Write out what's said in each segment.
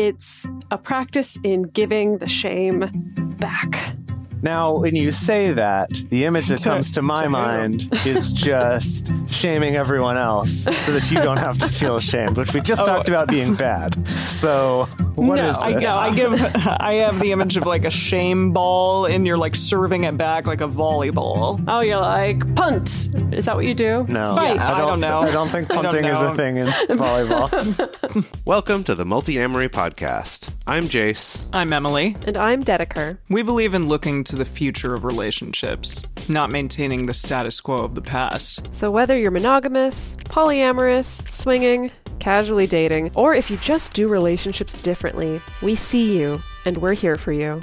it's a practice in giving the shame back. Now, when you say that, the image that To- comes to my to mind is just shaming everyone else so that you don't have to feel ashamed, which we just oh. talked about being bad. So, what is No, I, this? no, I give I have the image of like a shame ball and you're like serving it back like a volleyball. Oh, you're like, punt. Is that what you do? no, Fight. Yeah. I don't know. I don't think I don't punting is a thing in volleyball. Welcome to the Multiamory Podcast. I'm Jase. I'm Emily. And I'm Dedeker. We believe in looking to the future of relationships, not maintaining the status quo of the past. So, whether you're monogamous, polyamorous, swinging, casually dating, or if you just do relationships differently, we see you and we're here for you.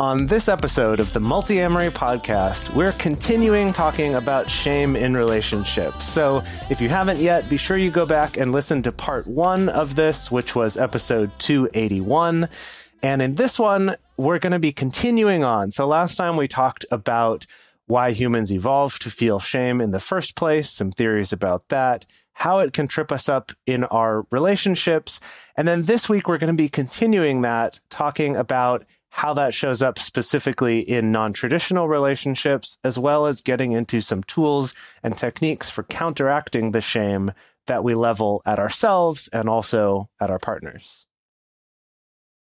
On this episode of the Multiamory podcast, we're continuing talking about shame in relationships. So, if you haven't yet, be sure you go back and listen to part one of this, which was episode 281. And in this one, we're going to be continuing on. So, last time we talked about why humans evolved to feel shame in the first place, some theories about that, how it can trip us up in our relationships. And then this week, we're going to be continuing that, talking about how that shows up specifically in non traditional relationships, as well as getting into some tools and techniques for counteracting the shame that we level at ourselves and also at our partners.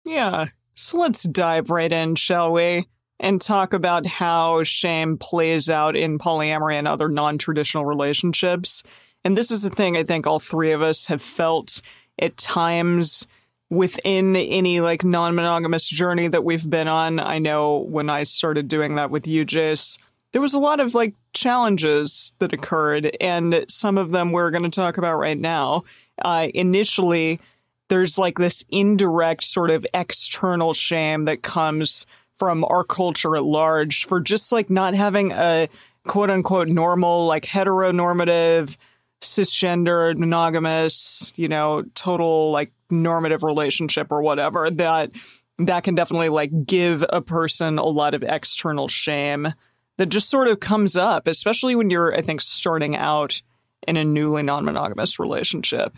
Yeah. So let's dive right in, shall we? And talk about how shame plays out in polyamory and other non traditional relationships. And this is a thing I think all three of us have felt at times within any like non monogamous journey that we've been on. I know when I started doing that with you, Jase, there was a lot of like challenges that occurred, and some of them we're going to talk about right now. Uh, initially, there's like this indirect sort of external shame that comes from our culture at large for just like not having a quote unquote normal, like heteronormative, cisgender, monogamous, you know, total like normative relationship or whatever that that can definitely like give a person a lot of external shame that just sort of comes up, especially when you're, I think, starting out in a newly non monogamous relationship.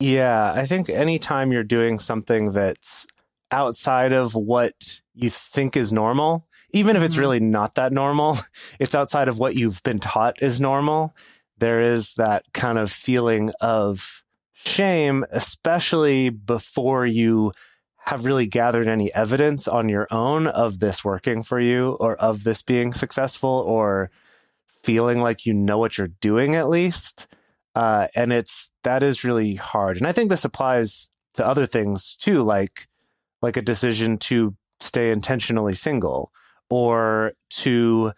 Yeah, I think anytime you're doing something that's outside of what you think is normal, even if it's Mhm. really not that normal, it's outside of what you've been taught is normal. There is that kind of feeling of shame, especially before you have really gathered any evidence on your own of this working for you or of this being successful or feeling like you know what you're doing at least. Uh, and it's that is really hard. And i think this applies to other things too like like a decision to stay intentionally single or to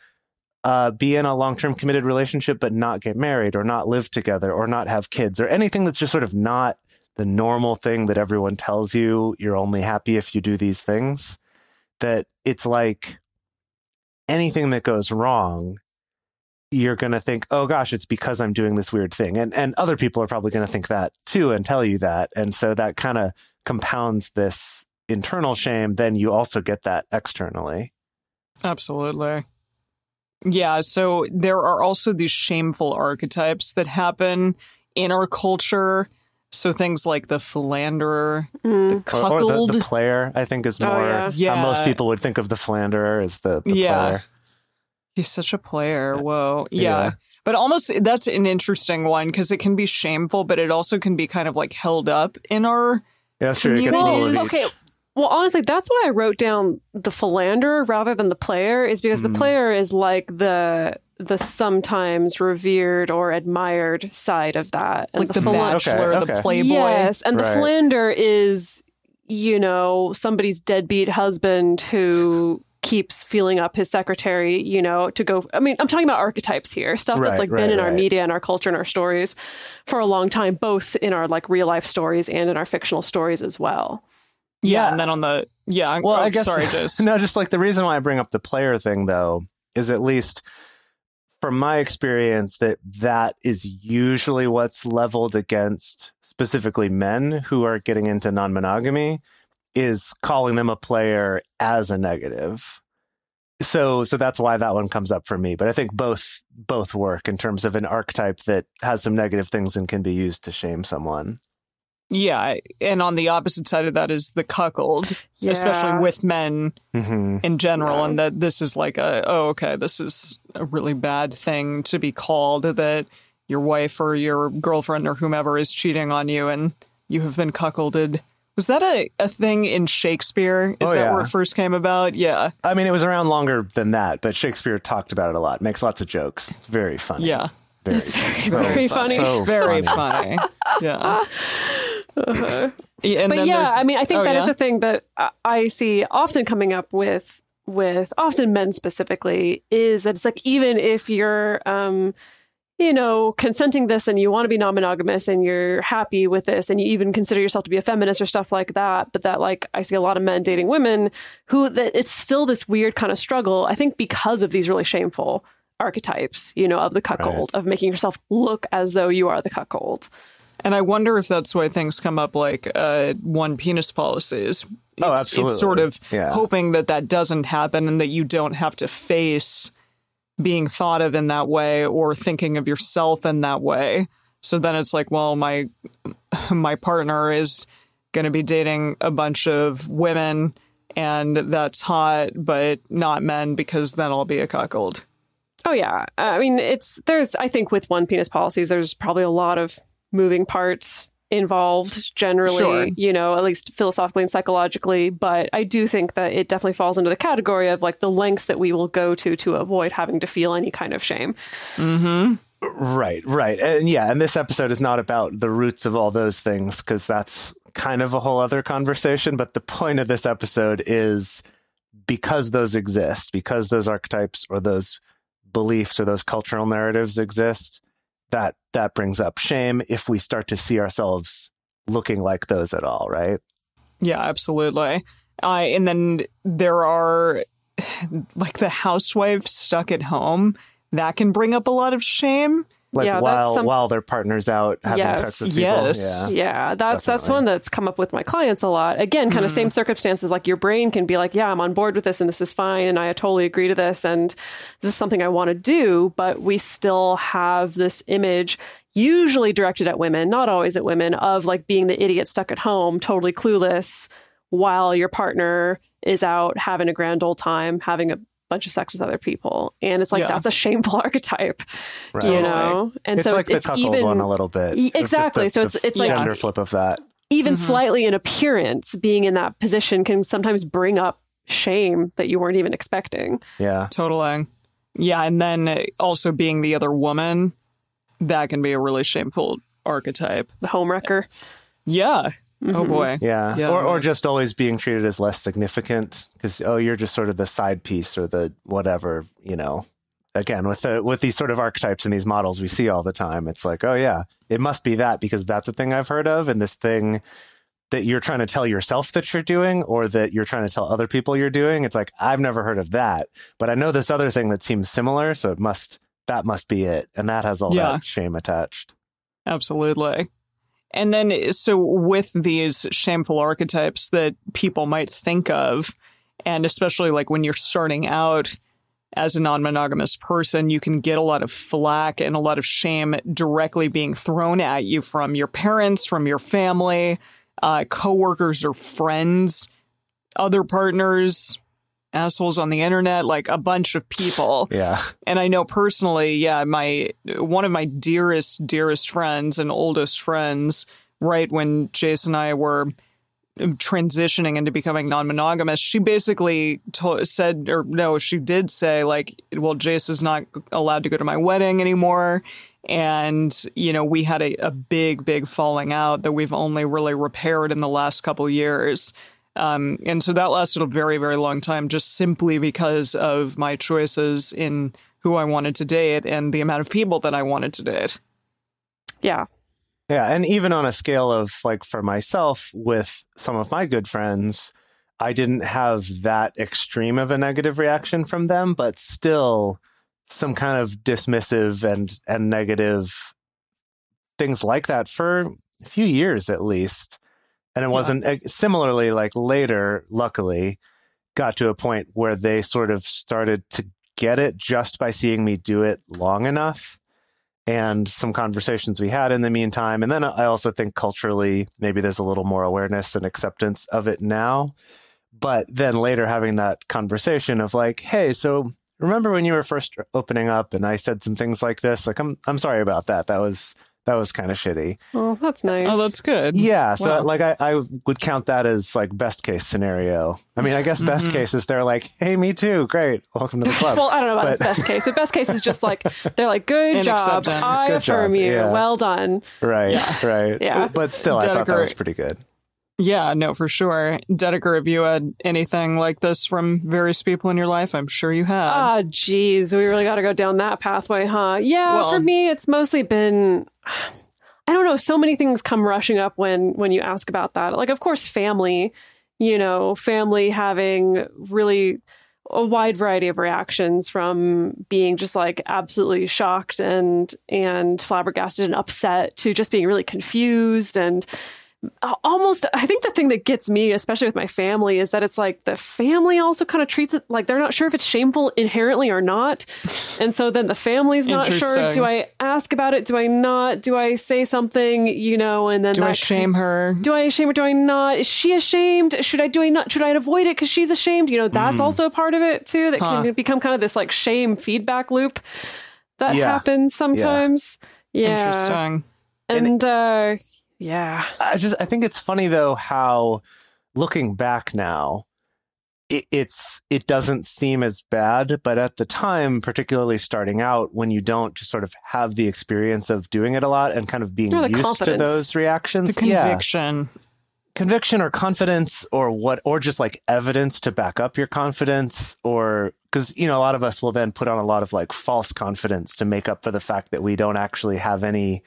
uh, be in a long-term committed relationship but not get married or not live together or not have kids or anything that's just sort of not the normal thing that everyone tells you you're only happy if you do these things that it's like anything that goes wrong you're going to think, oh gosh, it's because I'm doing this weird thing. And, and other people are probably going to think that too and tell you that. And so that kind of compounds this internal shame. Then you also get that externally. Absolutely. Yeah, so there are also these shameful archetypes that happen in our culture. So things like the philanderer, the Or, or the, the player, I think, is Oh, more yeah. how Yeah. most people would think of the philanderer as the, the Yeah. player. He's such a player. Whoa. Yeah. Yeah. But almost that's an interesting one because it can be shameful, but it also can be kind of like held up in our. Yeah, that's true. It gets a little of Well, these- okay. Well, honestly, that's why I wrote down the philanderer rather than the player, is because Mm. the player is like the the sometimes revered or admired side of that, and Like the, phila- bachelor, Okay, the playboy. Yes, and the Right. philander is, you know, somebody's deadbeat husband who keeps feeling up his secretary, you know, to go. I mean, I'm talking about archetypes here, stuff Right, that's like right, been in our media and our culture and our stories for a long time, both in our like real life stories and in our fictional stories as well. Yeah, Yeah. and then on the yeah. Well, oh, I guess sorry, just no, just like the reason why I bring up the player thing though is at least from my experience that that is usually what's leveled against specifically men who are getting into non-monogamy is calling them a player as a negative so so that's why that one comes up for me but i think both both work in terms of an archetype that has some negative things and can be used to shame someone Yeah, and on the opposite side of that is the cuckold, Yeah. especially with men hmm in general, Yeah. and that this is like a oh okay, this is a really bad thing to be called that your wife or your girlfriend or whomever is cheating on you and you have been cuckolded. Was that a, a thing in Shakespeare? Is Oh, that yeah. where it first came about? Yeah. i mean it was around longer than that but shakespeare talked about it a lot makes lots of jokes It's very funny Yeah. very, very funny. so Very funny. funny. Yeah. Yeah, and but then yeah, I mean, I think oh, that is yeah? a thing that I- I see often coming up with with often men specifically is that it's like even if you're um you know consenting this and you want to be non-monogamous and you're happy with this and you even consider yourself to be a feminist or stuff like that but that like I see a lot of men dating women who that it's still this weird kind of struggle I think because of these really shameful archetypes you know of the cuckold of making yourself look as though you are the cuckold And I wonder if that's why things come up like uh, one penis policies. It's, Oh, absolutely. It's sort of Yeah. hoping that that doesn't happen and that you don't have to face being thought of in that way or thinking of yourself in that way. So then it's like, well, my my partner is going to be dating a bunch of women, and that's hot, but not men because then I'll be a cuckold. Oh yeah. I mean, it's there's I think with one penis policies there's probably a lot of moving parts involved generally, Sure. you know, at least philosophically and psychologically, but I do think that it definitely falls into the category of like the lengths that we will go to to avoid having to feel any kind of shame. Mm-hmm. Right, right. And yeah, and this episode is not about the roots of all those things because that's kind of a whole other conversation. But the point of this episode is because those exist, because those archetypes or those beliefs or those cultural narratives exist, that that brings up shame if we start to see ourselves looking like those at all, right? Yeah, absolutely. Uh, and then there are like the housewife stuck at home that can bring up a lot of shame. Like Yeah, that's while some- while their partner's out having Yes. sex with people. Yes. Yeah. Yeah, that's that's one that's come up with my clients a lot. Again, kind of mm-hmm. same circumstances. Like your brain can be like, "Yeah, I'm on board with this, and this is fine, and I totally agree to this, and this is something I want to do." But we still have this image, usually directed at women, not always at women, of like being the idiot stuck at home, totally clueless, while your partner is out having a grand old time, having a bunch of sex with other people, and it's like Yeah. that's a shameful archetype, Right. you know. And It's so like it's, the it's cuckold even one a little bit. Y- It's exactly. the- So it's- it's like- gender flip of that. even Mhm. slightly in appearance, being in that position can sometimes bring up shame that you weren't even expecting. Yeah. Totally. Yeah, and then also being the other woman, that can be a really shameful archetype. The homewrecker. Yeah. Oh mm-hmm. boy. Yeah. Yeah, or, or just always being treated as less significant because, oh, you're just sort of the side piece or the whatever, you know. Again, with the with these sort of archetypes and these models we see all the time, it's like, oh yeah, it must be that because that's a thing I've heard of, and this thing that you're trying to tell yourself that you're doing, or that you're trying to tell other people you're doing. It's like I've never heard of that, but I know this other thing that seems similar, so it must that must be it, and that has all Yeah. that shame attached. Absolutely. And then, so with these shameful archetypes that people might think of, and especially like when you're starting out as a non monogamous person, you can get a lot of flack and a lot of shame directly being thrown at you from your parents, from your family, uh, coworkers or friends, other partners, assholes on the internet, like a bunch of people. Yeah. And I know personally, yeah, my one of my dearest, dearest friends and oldest friends, right when Jason and I were transitioning into becoming non-monogamous, she basically to- said, or no, she did say, like, well, Jase is not allowed to go to my wedding anymore. And, you know, we had a, a big, big falling out that we've only really repaired in the last couple years. Um, and so that lasted a very, very long time just simply because of my choices in who I wanted to date and the amount of people that I wanted to date. Yeah. Yeah, and even on a scale of like for myself with some of my good friends, I didn't have that extreme of a negative reaction from them, but still some kind of dismissive and and negative things like that for a few years at least. And it wasn't uh, similarly like later, luckily, got to a point where they sort of started to get it just by seeing me do it long enough and some conversations we had in the meantime. And then I also think culturally, maybe there's a little more awareness and acceptance of it now. But then later having that conversation of like, hey, so remember when you were first opening up and I said some things like this? Like, I'm I'm sorry about that. That was that was kind of shitty. Oh, that's nice. Oh, that's good. Yeah. So Wow. like I, I would count that as like best case scenario. I mean, I guess best Mhm. case is they're like, hey, me too. Great. Welcome to the club. well, I don't know about But- best case, but best case is just like they're like, "Good In job, acceptance. I Good affirm job, you, yeah. well done." right. Yeah. Right. Yeah. But still, I thought that was pretty good. Yeah, no, for sure. Dedeker, have you had anything like this from various people in your life? I'm sure you have. Ah, geez, we really got to go down that pathway, huh? Yeah, Well- for me, it's mostly been. I don't know. So many things come rushing up when when you ask about that. Like, of course, family. You know, family having really a wide variety of reactions from being just like absolutely shocked and and flabbergasted and upset to just being really confused and almost i think the thing that gets me especially with my family is that it's like the family also kind of treats it like they're not sure if it's shameful inherently or not and so then the family's not sure do i ask about it do i not do i say something you know and then Do I shame her? do I shame her? Do I not? Is she ashamed? Should I do I not? Should I avoid it because she's ashamed? You know, that's also a part of it too. That Huh. can become kind of this like shame feedback loop that Yeah. happens sometimes. Yeah, Interesting. and uh, yeah, I just I think it's funny though how looking back now it, it's it doesn't seem as bad but at the time particularly starting out when you don't just sort of have the experience of doing it a lot and kind of being used to those reactions The yeah. conviction. conviction or confidence or what or just like evidence to back up your confidence or because you know a lot of us will then put on a lot of like false confidence to make up for the fact that we don't actually have any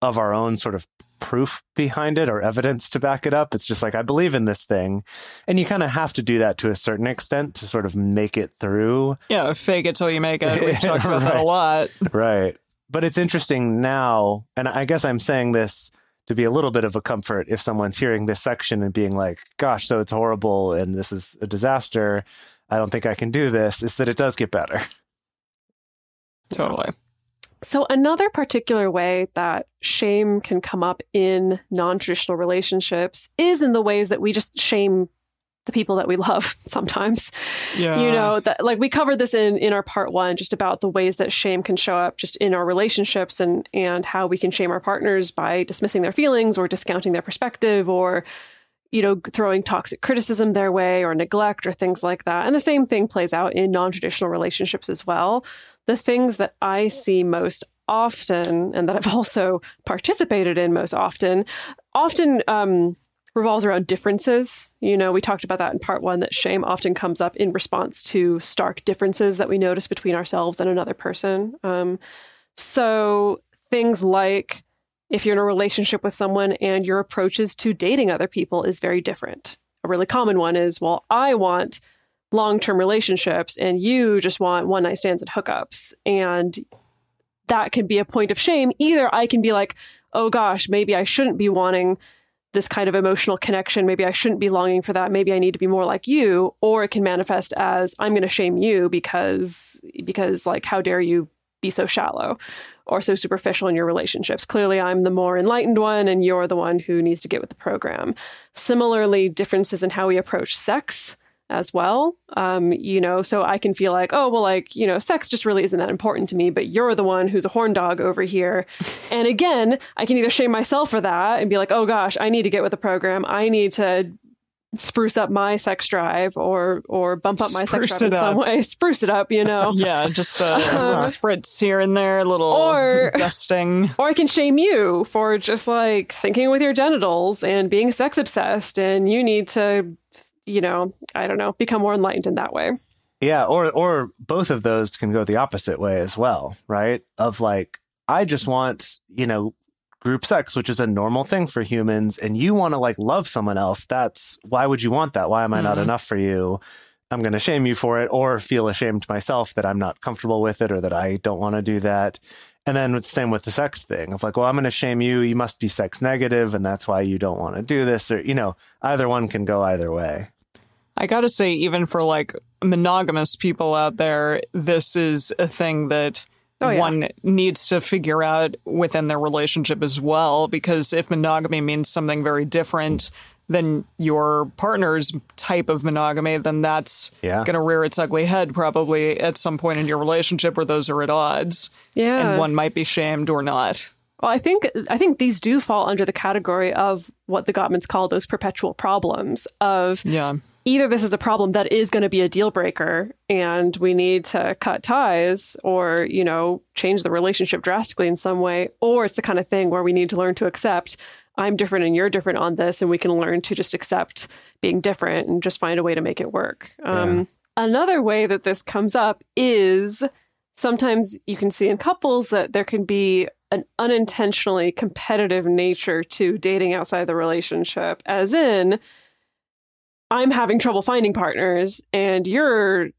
of our own sort of proof behind it or evidence to back it up it's just like i believe in this thing and you kind of have to do that to a certain extent to sort of make it through Yeah, fake it till you make it. We've talked about that a lot. Right. But it's interesting now, and I guess I'm saying this to be a little bit of a comfort if someone's hearing this section and being like, gosh, so it's horrible and this is a disaster. I don't think I can do this, is that it does get better. Totally. So, another particular way that shame can come up in non traditional relationships is in the ways that we just shame the people that we love sometimes. Yeah. you know, that like we covered this in in our part one, just about the ways that shame can show up just in our relationships and and how we can shame our partners by dismissing their feelings or discounting their perspective or you know, throwing toxic criticism their way or neglect or things like that. And the same thing plays out in non traditional relationships as well. The things that I see most often and that I've also participated in most often, often um, revolves around differences. You know, we talked about that in part one that shame often comes up in response to stark differences that we notice between ourselves and another person. Um, so things like if you're in a relationship with someone and your approaches to dating other people is very different. A really common one is, well, I want long term relationships and you just want one night stands and hookups. And that can be a point of shame. Either I can be like, oh gosh, maybe I shouldn't be wanting this kind of emotional connection. Maybe I shouldn't be longing for that. Maybe I need to be more like you. Or it can manifest as I'm going to shame you because, because like, how dare you be so shallow or so superficial in your relationships. Clearly, I'm the more enlightened one, and you're the one who needs to get with the program. Similarly, differences in how we approach sex as well. Um, you know, so I can feel like, oh, well, like, you know, sex just really isn't that important to me, but you're the one who's a horn dog over here. and again, I can either shame myself for that and be like, oh gosh, I need to get with the program. I need to spruce up my sex drive or or bump up my sex drive in some up. way, spruce it up, you know. Yeah, just a little spritz here and there, a little Or- dusting. Or I can shame you for just like thinking with your genitals and being sex obsessed, and you need to, you know, I don't know, become more enlightened in that way. Yeah, or or both of those can go the opposite way as well, right? Of like, I just want, you know, group sex, which is a normal thing for humans, and you want to like love someone else. That's why would you want that? Why am I not Mhm. enough for you? I'm going to shame you for it or feel ashamed myself that I'm not comfortable with it or that I don't want to do that. And then with, same with the sex thing of like, well, I'm going to shame you. You must be sex negative and that's why you don't want to do this. Or, you know, either one can go either way. I gotta say, even for like monogamous people out there, this is a thing that Oh, yeah. one needs to figure out within their relationship as well. Because if monogamy means something very different than your partner's type of monogamy, then that's Yeah. gonna rear its ugly head probably at some point in your relationship where those are at odds. Yeah. And one might be shamed or not. Well, I think I think these do fall under the category of what the Gottmans call those perpetual problems of Yeah. either this is a problem that is going to be a deal breaker and we need to cut ties or, you know, change the relationship drastically in some way, or it's the kind of thing where we need to learn to accept I'm different and you're different on this and we can learn to just accept being different and just find a way to make it work. Um, another way that this comes up is sometimes you can see in couples that there can be an unintentionally competitive nature to dating outside the relationship, as in, I'm having trouble finding partners and you're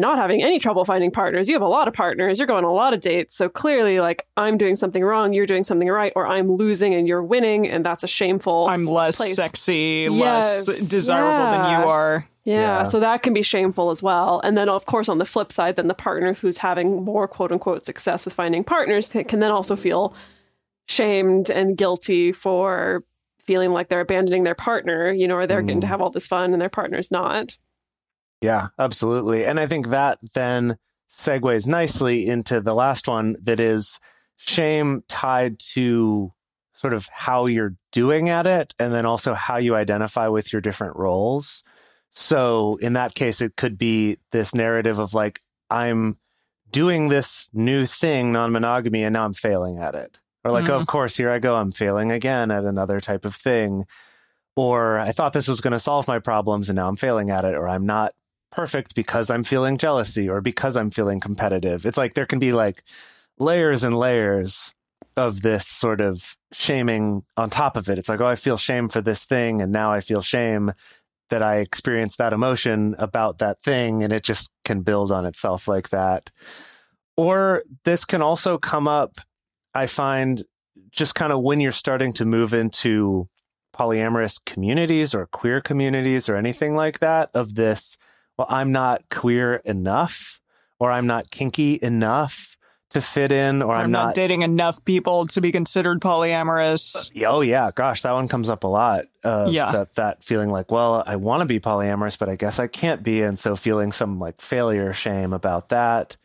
not having any trouble finding partners. You have a lot of partners, you're going on a lot of dates. So clearly, like, I'm doing something wrong, you're doing something right, or I'm losing and you're winning, and that's a shameful. I'm less place. sexy, Yes, less desirable than you are. Yeah, Yeah. so that can be shameful as well. And then, of course, on the flip side, then the partner who's having more quote unquote success with finding partners can can then also feel shamed and guilty for feeling like they're abandoning their partner, you know, or they're getting to mm. have all this fun and their partner's not. Yeah, absolutely. And I think that then segues nicely into the last one that is shame tied to sort of how you're doing at it and then also how you identify with your different roles. So in that case, it could be this narrative of like, I'm doing this new thing, non monogamy, and now I'm failing at it. Or like, Mhm. of course, here I go, I'm failing again at another type of thing. Or I thought this was going to solve my problems and now I'm failing at it. Or I'm not perfect because I'm feeling jealousy or because I'm feeling competitive. It's like there can be like layers and layers of this sort of shaming on top of it. It's like, oh, I feel shame for this thing. And now I feel shame that I experienced that emotion about that thing. And it just can build on itself like that. Or this can also come up, I find, just kind of when you're starting to move into polyamorous communities or queer communities or anything like that of this well i'm not queer enough or i'm not kinky enough to fit in or I'm, i'm, not, dating enough people to be considered polyamorous. oh yeah gosh that one comes up a lot uh, Yeah. that, that feeling like well i want to be polyamorous but i guess i can't be and so feeling some like failure shame about that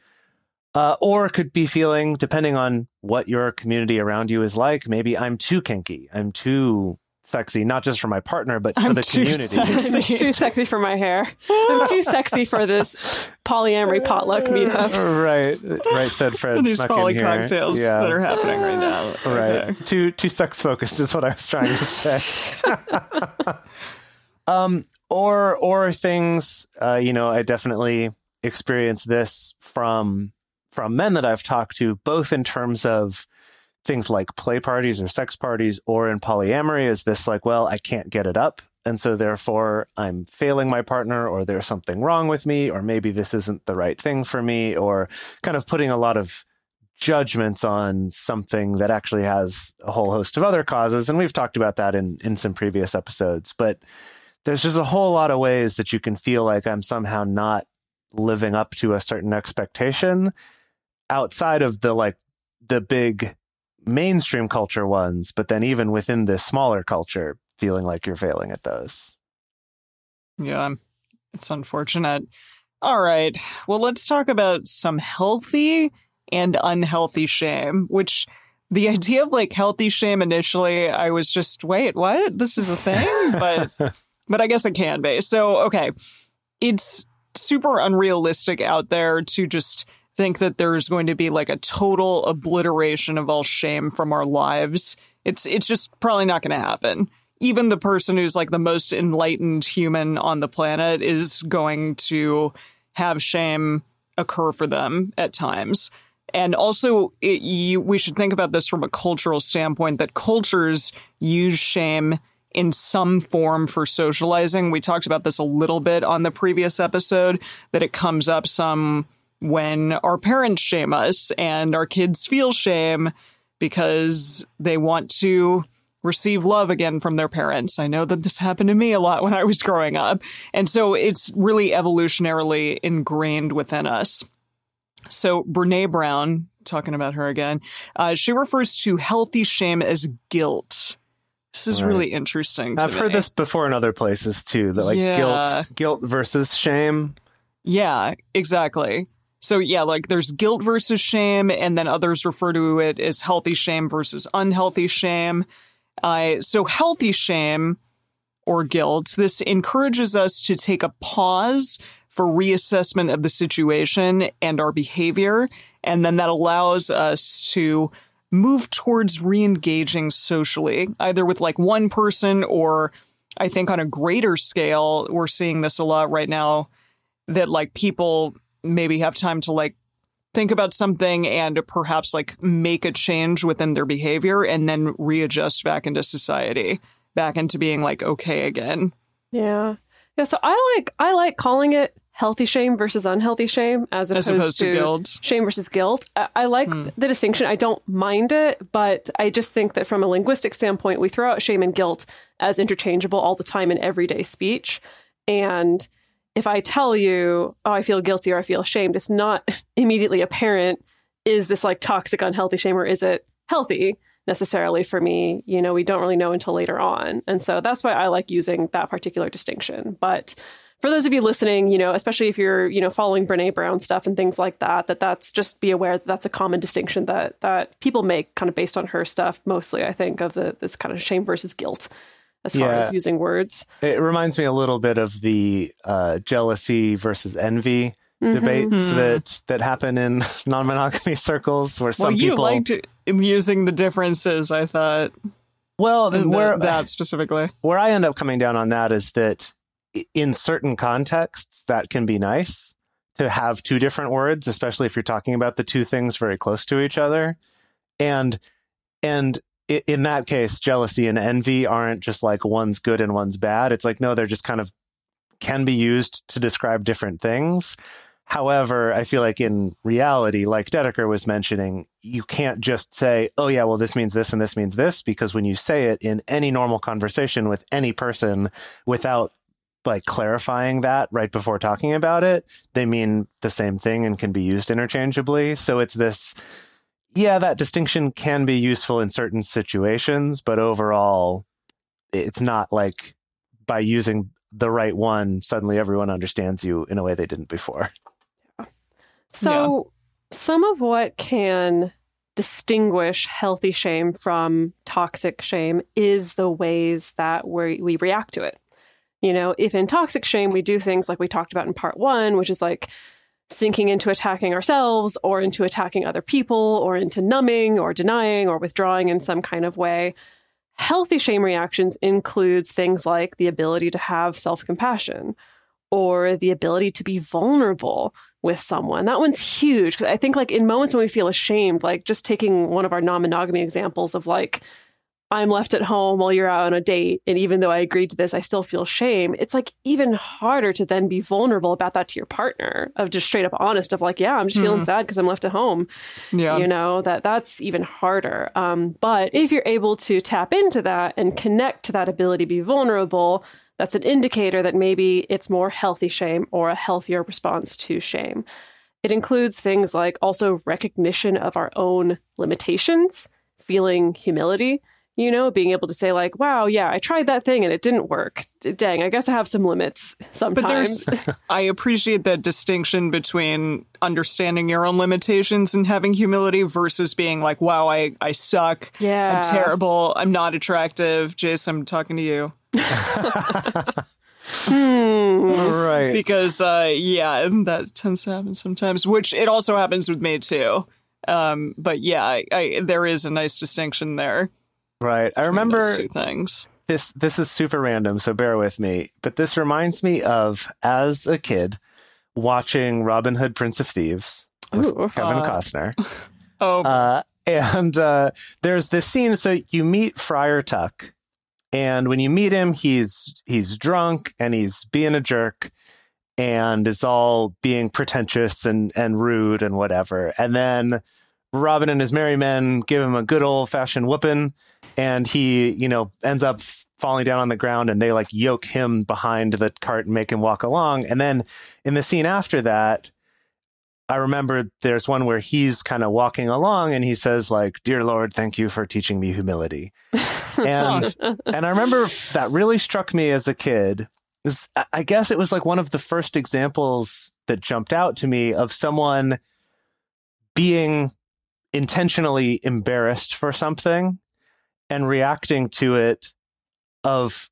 uh, or could be feeling depending on what your community around you is like maybe i'm too kinky i'm too sexy not just for my partner but for I'm the community sexy. I'm too sexy for my hair. I'm too sexy for this polyamory potluck meetup. right, right. Said Fred. These snuck poly in here. cocktails Yeah, that are happening right now. right. Okay. Too too sex focused is what I was trying to say. um, or or things. Uh, you know, I definitely experienced this from from men that I've talked to, both in terms of things like play parties or sex parties, or in polyamory. Is this like, well, I can't get it up. And so, therefore, I'm failing my partner, or there's something wrong with me, or maybe this isn't the right thing for me, or kind of putting a lot of judgments on something that actually has a whole host of other causes. And we've talked about that in, in some previous episodes. But there's just a whole lot of ways that you can feel like I'm somehow not living up to a certain expectation outside of the like the big mainstream culture ones, but then even within this smaller culture, feeling like you're failing at those. Yeah, it's unfortunate. All right. Well, let's talk about some healthy and unhealthy shame, which the idea of like healthy shame initially, I was just, wait, what? This is a thing? But but I guess it can be. So, okay. It's super unrealistic out there to just think that there's going to be like a total obliteration of all shame from our lives. It's it's just probably not going to happen. Even the person who's like the most enlightened human on the planet is going to have shame occur for them at times. And also, it, you, we should think about this from a cultural standpoint that cultures use shame in some form for socializing. We talked about this a little bit on the previous episode that it comes up some when our parents shame us and our kids feel shame because they want to receive love again from their parents. I know that this happened to me a lot when I was growing up. And so it's really evolutionarily ingrained within us. So Brene Brown, talking about her again, uh, she refers to healthy shame as guilt. This is Right. really interesting. To I've heard this before in other places too. That like Yeah. guilt, guilt versus shame. Yeah, exactly. So yeah, like there's guilt versus shame, and then others refer to it as healthy shame versus unhealthy shame. Uh, so healthy shame or guilt, this encourages us to take a pause for reassessment of the situation and our behavior, and then that allows us to move towards re-engaging socially, either with like one person or I think on a greater scale, we're seeing this a lot right now that like people maybe have time to like think about something and perhaps like make a change within their behavior and then readjust back into society, back into being like okay again. Yeah. Yeah. So I like I like calling it healthy shame versus unhealthy shame as opposed, As opposed to guilt. Shame versus guilt. I, I like hmm. the distinction. I don't mind it, but I just think that from a linguistic standpoint, we throw out shame and guilt as interchangeable all the time in everyday speech. And if I tell you, oh, I feel guilty or I feel ashamed, it's not immediately apparent is this like toxic, unhealthy shame or is it healthy necessarily for me? You know, we don't really know until later on. And so that's why I like using that particular distinction. But for those of you listening, you know, especially if you're, you know, following Brene Brown stuff and things like that, that that's just be aware that that's a common distinction that that people make kind of based on her stuff mostly, I think, of the this kind of shame versus guilt as far Yeah. as using words. It reminds me a little bit of the uh, jealousy versus envy Mm-hmm. debates that that happen in non-monogamy circles, where some well, you people. liked using the differences, I thought. well, the- where that specifically. where I end up coming down on that is that in certain contexts that can be nice to have two different words, especially if you're talking about the two things very close to each other, and and i- in that case, jealousy and envy aren't just like one's good and one's bad. It's like no, they're just kind of can be used to describe different things. However, I feel like in reality, like Dedeker was mentioning, you can't just say, oh, yeah, well, this means this and this means this, because when you say it in any normal conversation with any person without like clarifying that right before talking about it, they mean the same thing and can be used interchangeably. So it's this, yeah, that distinction can be useful in certain situations, but overall, it's not like by using the right one, suddenly everyone understands you in a way they didn't before. So, some of what can distinguish healthy shame from toxic shame is the ways that we we react to it. You know, if in toxic shame we do things like we talked about in part one, which is like sinking into attacking ourselves or into attacking other people or into numbing or denying or withdrawing in some kind of way. Healthy shame reactions includes things like the ability to have self-compassion or the ability to be vulnerable with someone. That one's huge because I think like in moments when we feel ashamed, like just taking one of our non-monogamy examples of like I'm left at home while you're out on a date and even though I agreed to this, I still feel shame. It's like even harder to then be vulnerable about that to your partner of just straight up honest of like, yeah, I'm just feeling sad because I'm left at home Yeah. you know that that's even harder um, but if you're able to tap into that and connect to that ability to be vulnerable that's an indicator that maybe it's more healthy shame or a healthier response to shame it includes things like also recognition of our own limitations feeling humility you know being able to say like wow yeah i tried that thing and it didn't work D- dang i guess i have some limits But sometimes there's, I appreciate that distinction between understanding your own limitations and having humility versus being like, wow, I, I suck. Yeah. I'm terrible. I'm not attractive. Jase, I'm talking to you. right. Because, uh, yeah, that tends to happen sometimes, which it also happens with me too. Um, but yeah, I, I, there is a nice distinction there. Right. I remember two things. this this is super random, so bear with me. But this reminds me of as a kid watching Robin Hood Prince of Thieves with Ooh. Kevin Uh, Costner. Oh, Uh, and uh, there's this scene. So you meet Friar Tuck, And when you meet him, he's he's drunk and he's being a jerk and is all being pretentious and and rude and whatever. And then Robin and his merry men give him a good old fashioned whooping, and he, you know, ends up falling down on the ground and they like yoke him behind the cart and make him walk along. And then in the scene after that, I remember there's one where he's kind of walking along and he says like, "Dear Lord, thank you for teaching me humility." and and I remember that really struck me as a kid. Is I guess it was like one of the first examples that jumped out to me of someone being intentionally embarrassed for something and reacting to it of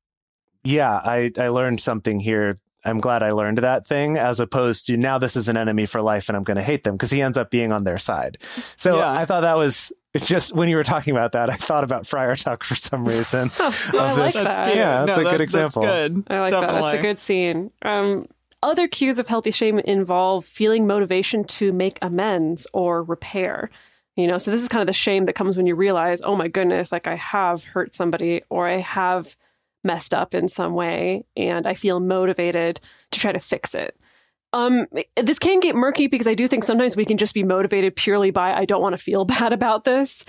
yeah, I I learned something here. I'm glad I learned that thing as opposed to now this is an enemy for life and I'm going to hate them because he ends up being on their side. So Yeah. I thought that was it's just when you were talking about that, I thought about Friar Tuck for some reason. I of like that. good. Yeah, that's No, a good that- example. That's good. I like that. That's a good scene. Um, other cues of healthy shame involve feeling motivation to make amends or repair. You know, so this is kind of the shame that comes when you realize, oh my goodness, like I have hurt somebody or I have messed up in some way and I feel motivated to try to fix it. Um, this can get murky because I do think sometimes we can just be motivated purely by I don't want to feel bad about this,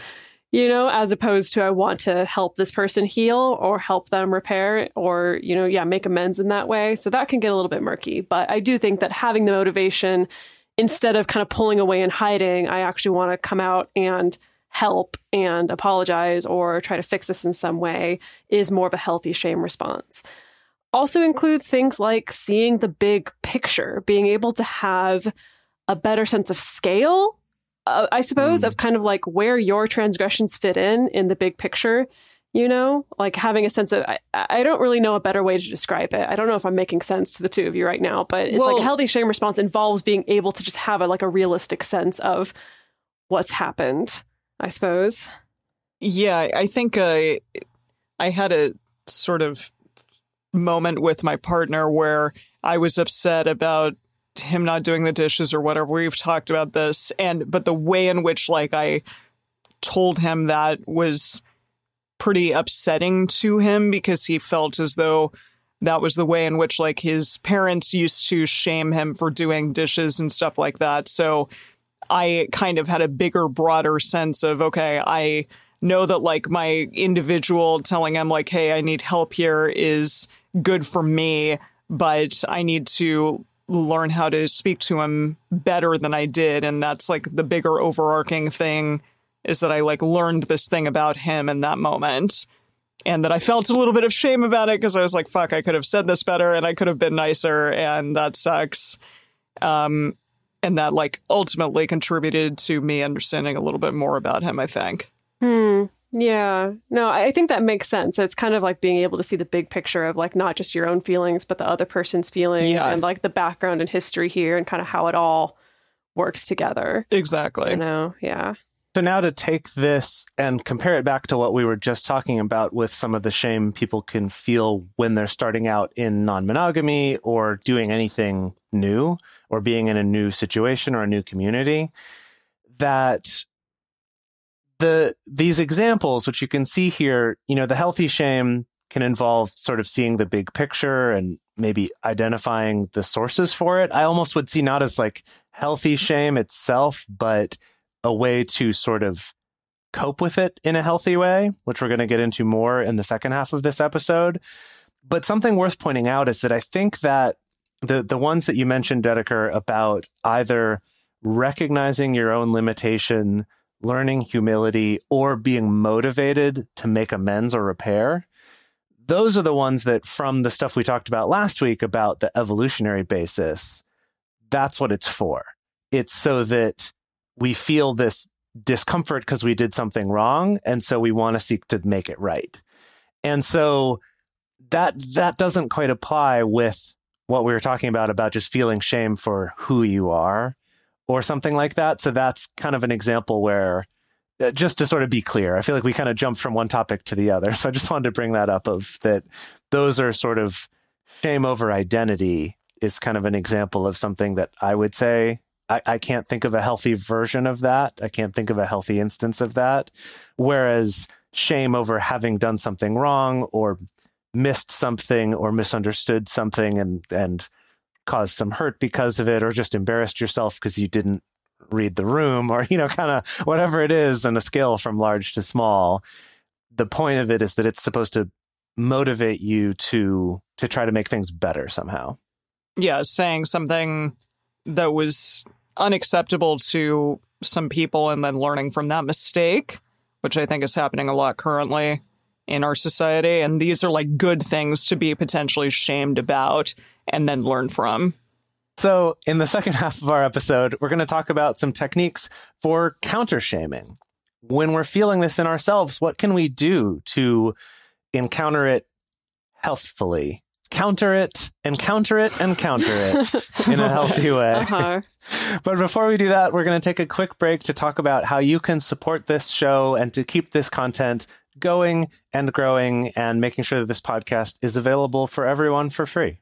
you know, as opposed to I want to help this person heal or help them repair or, you know, yeah, make amends in that way. So that can get a little bit murky. But I do think that having the motivation instead of kind of pulling away and hiding, I actually want to come out and help and apologize or try to fix this in some way is more of a healthy shame response. Also includes things like seeing the big picture, being able to have a better sense of scale, uh, I suppose, of kind of like where your transgressions fit in in the big picture. You know, like having a sense of, I, I don't really know a better way to describe it. I don't know if I'm making sense to the two of you right now, but it's like a healthy shame response involves being able to just have a, like a realistic sense of what's happened, I suppose. Yeah, I think uh, I had a sort of moment with my partner where I was upset about him not doing the dishes or whatever. We've talked about this, and but the way in which like I told him that was pretty upsetting to him because he felt as though that was the way in which like his parents used to shame him for doing dishes and stuff like that. So I kind of had a bigger, broader sense of okay, I know that like my individual telling him like, hey, I need help here is good for me, but I need to learn how to speak to him better than I did. And that's like the bigger overarching thing is that I like learned this thing about him in that moment. And that I felt a little bit of shame about it because I was like, fuck, I could have said this better and I could have been nicer and that sucks. Um, and that like ultimately contributed to me understanding a little bit more about him, I think. Hmm. Yeah. No, I think that makes sense. It's kind of like being able to see the big picture of like not just your own feelings, but the other person's feelings Yeah. and like the background and history here and kind of how it all works together. Exactly. You know? Yeah. So now to take this and compare it back to what we were just talking about with some of the shame people can feel when they're starting out in non-monogamy or doing anything new or being in a new situation or a new community that the these examples which you can see here, you know, the healthy shame can involve sort of seeing the big picture and maybe identifying the sources for it. I almost would see not as like healthy shame itself, but a way to sort of cope with it in a healthy way, which we're going to get into more in the second half of this episode. But something worth pointing out is that I think that the the ones that you mentioned, Dedeker, about either recognizing your own limitation, learning humility, or being motivated to make amends or repair, those are the ones that from the stuff we talked about last week about the evolutionary basis, that's what it's for. It's so that we feel this discomfort because we did something wrong and so we want to seek to make it right. And so that that doesn't quite apply with what we were talking about about just feeling shame for who you are or something like that. So that's kind of an example where uh, just to sort of be clear i feel like we kind of jumped from one topic to the other. So i just wanted to bring that up of that those are sort of shame over identity is kind of an example of something that i would say I, I can't think of a healthy version of that. I can't think of a healthy instance of that. Whereas shame over having done something wrong or missed something or misunderstood something and and caused some hurt because of it or just embarrassed yourself because you didn't read the room or you know kind of whatever it is on a scale from large to small the point of it is that it's supposed to motivate you to to try to make things better somehow yeah, saying something that was unacceptable to some people and then learning from that mistake, which I think is happening a lot currently in our society. And these are like good things to be potentially shamed about and then learn from. So, in the second half of our episode, we're going to talk about some techniques for counter shaming. When we're feeling this in ourselves, what can we do to encounter it healthfully? Counter it and counter it and counter it in a healthy way. Uh-huh. But before we do that, we're going to take a quick break to talk about how you can support this show and to keep this content going and growing and making sure that this podcast is available for everyone for free.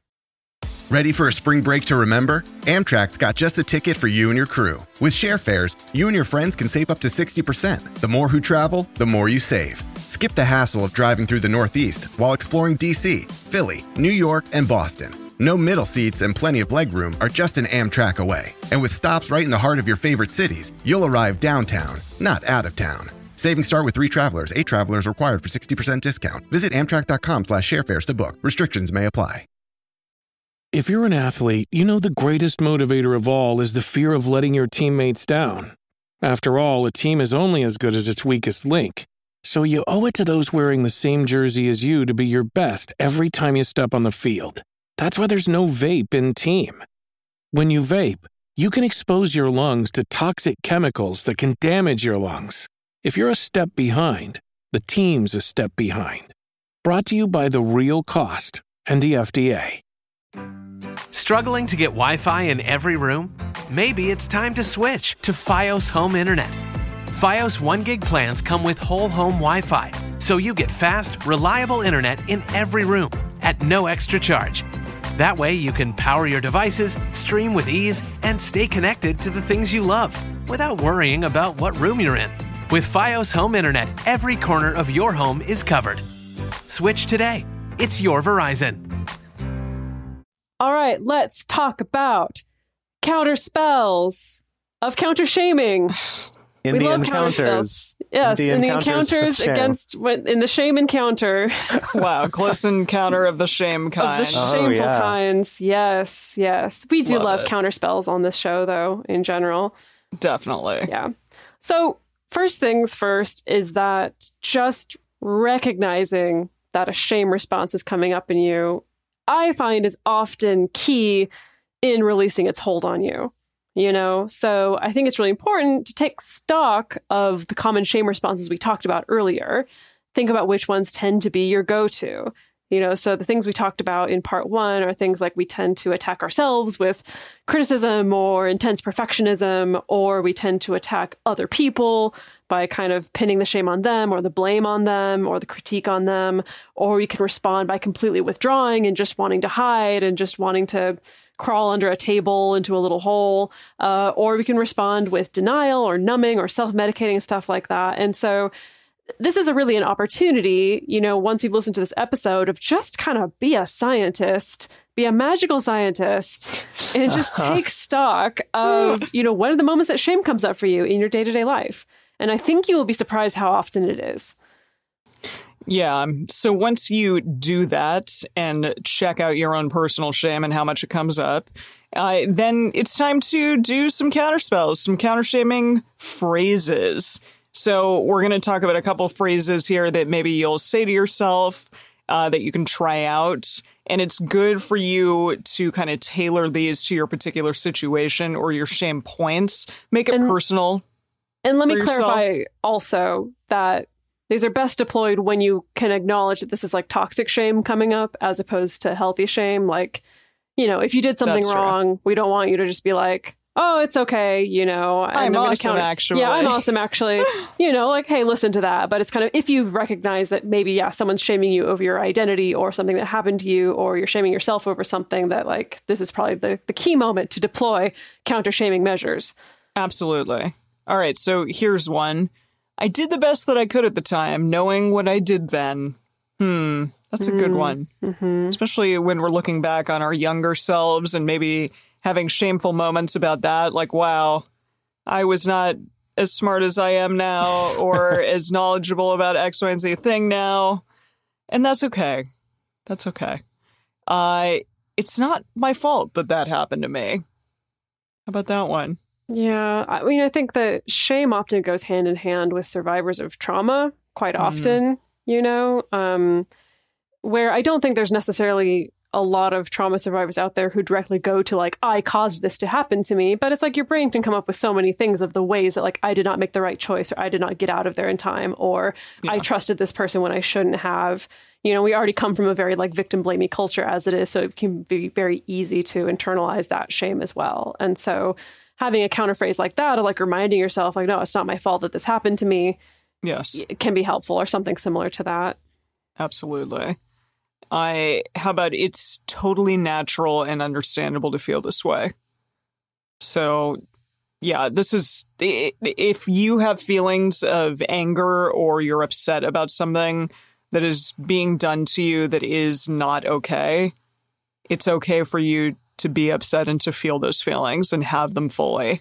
Ready for a spring break to remember? Amtrak's got just the ticket for you and your crew. With share fares, you and your friends can save up to 60%. The more who travel, the more you save. Skip the hassle of driving through the Northeast while exploring DC, Philly, New York, and Boston. No middle seats and plenty of legroom are just an Amtrak away. And with stops right in the heart of your favorite cities, you'll arrive downtown, not out of town. Savings start with three travelers. Eight travelers required for 60% discount. Visit amtrak.com slash sharefares to book. Restrictions may apply. If you're an athlete, you know the greatest motivator of all is the fear of letting your teammates down. After all, a team is only as good as its weakest link. So you owe it to those wearing the same jersey as you to be your best every time you step on the field. That's why there's no vape in team. When you vape, you can expose your lungs to toxic chemicals that can damage your lungs. If you're a step behind, the team's a step behind. Brought to you by The Real Cost and the FDA. Struggling to get Wi Fi in every room? Maybe it's time to switch to Fios Home Internet. Fios 1 gig plans come with whole home Wi Fi, so you get fast, reliable internet in every room at no extra charge. That way, you can power your devices, stream with ease, and stay connected to the things you love without worrying about what room you're in. With Fios Home Internet, every corner of your home is covered. Switch today. It's your Verizon. All right, let's talk about counter spells of counter shaming. In We the love counter encounters. spells. Yes, in the encounters with against when- in the shame encounter Wow, close encounter of the shame kinds. of kind. the Oh, shameful yeah. kinds. Yes, yes. We do Love love counter spells on this show though, in general. Definitely. Yeah. So, first things first is that just recognizing that a shame response is coming up in you, I find is often key in releasing its hold on you. You know, so I think it's really important to take stock of the common shame responses we talked about earlier. Think about which ones tend to be your go to. You know, so the things we talked about in part one are things like we tend to attack ourselves with criticism or intense perfectionism, or we tend to attack other people by kind of pinning the shame on them or the blame on them or the critique on them, or we can respond by completely withdrawing and just wanting to hide and just wanting to crawl under a table into a little hole, uh, or we can respond with denial or numbing or self medicating and stuff like that. And so this is a really an opportunity, you know, once you've listened to this episode of just kind of be a scientist, be a magical scientist, and just take stock of, you know, what are the moments that shame comes up for you in your day to day life. And I think you will be surprised how often it is. Yeah. So once you do that and check out your own personal shame and how much it comes up, uh, then it's time to do some counterspells, some counter shaming phrases. So we're going to talk about a couple phrases here that maybe you'll say to yourself uh, that you can try out. And it's good for you to kind of tailor these to your particular situation or your shame points. Make it And- personal. And let me For yourself. clarify also that these are best deployed when you can acknowledge that this is like toxic shame coming up as opposed to healthy shame. Like, you know, if you did something That's true. wrong, we don't want you to just be like, oh, it's okay, you know. I'm awesome, count- actually. Yeah, I'm awesome, actually. you know, like, hey, listen to that. But it's kind of if you've recognized that maybe, yeah, someone's shaming you over your identity or something that happened to you, or you're shaming yourself over something that, like, this is probably the, the key moment to deploy counter shaming measures. Absolutely. All right, so here's one. I did the best that I could at the time, knowing what I did then. Hmm, that's a good one. Mm-hmm. Especially when we're looking back on our younger selves and maybe having shameful moments about that. Like, wow, I was not as smart as I am now or as knowledgeable about X, Y, and Z thing now. And that's okay. That's okay. Uh, it's not my fault that that happened to me. How about that one? Yeah, I mean, I think that shame often goes hand in hand with survivors of trauma quite Mhm. often, you know, um, where I don't think there's necessarily a lot of trauma survivors out there who directly go to like, I caused this to happen to me. But it's like your brain can come up with so many things of the ways that like I did not make the right choice or I did not get out of there in time or I trusted this person when I shouldn't have. You know, we already come from a very like victim blamey culture as it is. So it can be very easy to internalize that shame as well. And so having a counter phrase like that, or like reminding yourself, like, no, it's not my fault that this happened to me, Yes, it can be helpful or something similar to that. absolutely. I, how about it's totally natural and understandable to feel this way. So, yeah, this is, if you have feelings of anger or you're upset about something that is being done to you that is not okay, it's okay for you to be upset and to feel those feelings and have them fully.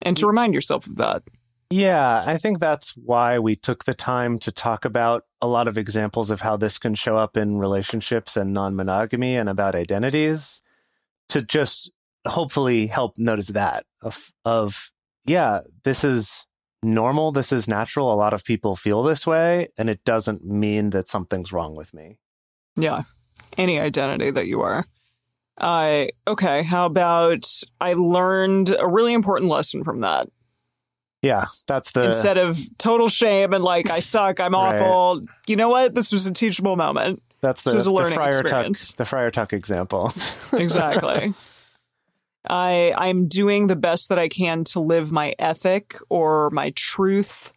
And to mm. remind yourself of that. Yeah, I think that's why we took the time to talk about a lot of examples of how this can show up in relationships and non monogamy and about identities to just hopefully help notice that of, of, yeah, this is normal. This is natural. A lot of people feel this way, and it doesn't mean that something's wrong with me. Yeah. Any identity that you are. Uh, okay. How about I learned a really important lesson from that. Yeah, that's the Instead of total shame and like, I suck, I'm Right. awful. You know what? This was a teachable moment. that's the, this was a the learning Friar Tuck the Friar Tuck example. Exactly. I I'm doing the best that I can to live my ethic or my truth,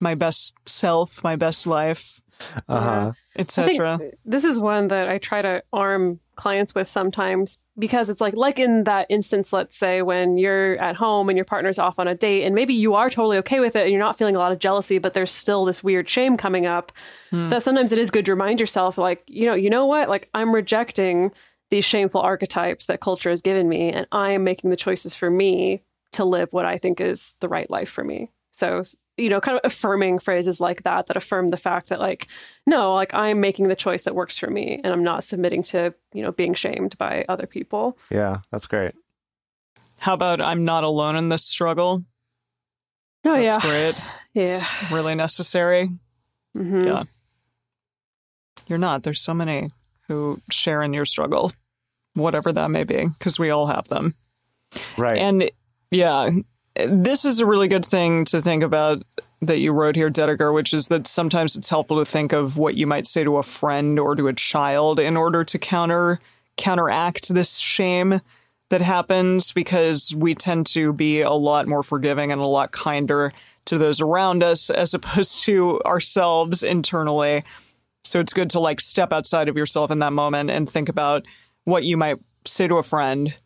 my best self, my best life, Uh huh. Etc. this is one that I try to arm clients with sometimes because it's like like in that instance let's say when you're at home and your partner's off on a date and maybe you are totally okay with it and you're not feeling a lot of jealousy but there's still this weird shame coming up hmm. that sometimes it is good to remind yourself like you know you know what? Like I'm rejecting these shameful archetypes that culture has given me and I am making the choices for me to live what I think is the right life for me so you know kind of affirming phrases like that that affirm the fact that like no like i'm making the choice that works for me and i'm not submitting to you know being shamed by other people Yeah, that's great. How about I'm not alone in this struggle? oh That's yeah great. yeah It's really necessary. Mhm. Yeah. You're not. There's so many who share in your struggle, whatever that may be, because we all have them. Right. And yeah, this is a really good thing to think about that you wrote here, Dedeker, which is that sometimes it's helpful to think of what you might say to a friend or to a child in order to counter counteract this shame that happens because we tend to be a lot more forgiving and a lot kinder to those around us as opposed to ourselves internally. So it's good to like step outside of yourself in that moment and think about what you might say to a friend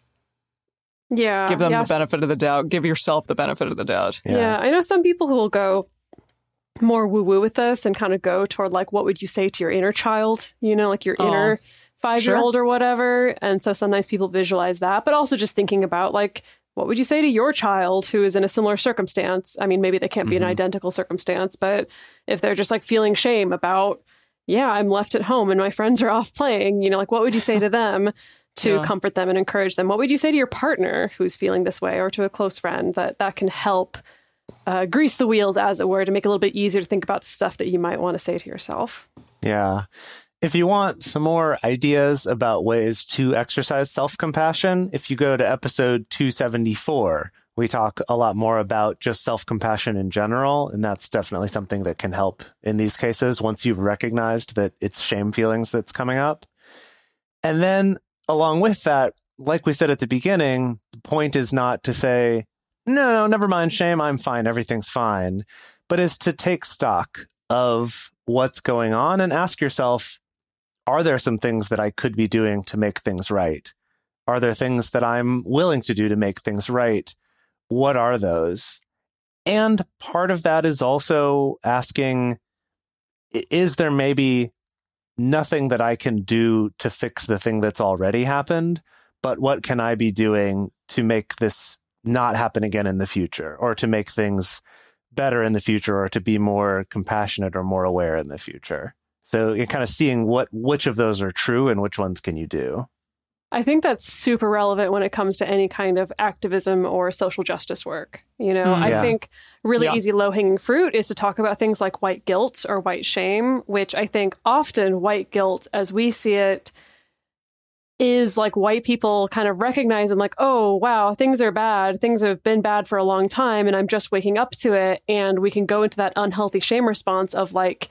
yeah give them yes. the benefit of the doubt. Give yourself the benefit of the doubt. Yeah. i know some people who will go more woo woo with this and kind of go toward like what would you say to your inner child? You know like your Oh, inner five year old or whatever. And so sometimes people visualize that but also just thinking about like what would you say to your child who is in a similar circumstance? I mean maybe they can't be an Mm-hmm. identical circumstance but if they're just like feeling shame about yeah i'm left at home and my friends are off playing you know like what would you say to them to Yeah. comfort them and encourage them what would you say to your partner who's feeling this way or to a close friend that that can help uh, grease the wheels as it were to make it a little bit easier to think about the stuff that you might want to say to yourself Yeah. If you want some more ideas about ways to exercise self compassion, if you go to episode 274, we talk a lot more about just self compassion in general. And that's definitely something that can help in these cases once you've recognized that it's shame feelings that's coming up. And then along with that, like we said at the beginning, the point is not to say, no, no, never mind shame. I'm fine. Everything's fine. But is to take stock of what's going on and ask yourself, are there some things that I could be doing to make things right? Are there things that I'm willing to do to make things right? What are those? And part of that is also asking is there maybe nothing that I can do to fix the thing that's already happened, but what can I be doing to make this not happen again in the future or to make things better in the future or to be more compassionate or more aware in the future? So you're kind of seeing what which of those are true and which ones can you do. I think that's super relevant when it comes to any kind of activism or social justice work. You know, Mm. I think really Yeah. easy low hanging fruit is to talk about things like white guilt or white shame, which I think often white guilt, as we see it, is like white people kind of recognizing, like, oh, wow, things are bad. Things have been bad for a long time, and I'm just waking up to it. And we can go into that unhealthy shame response of like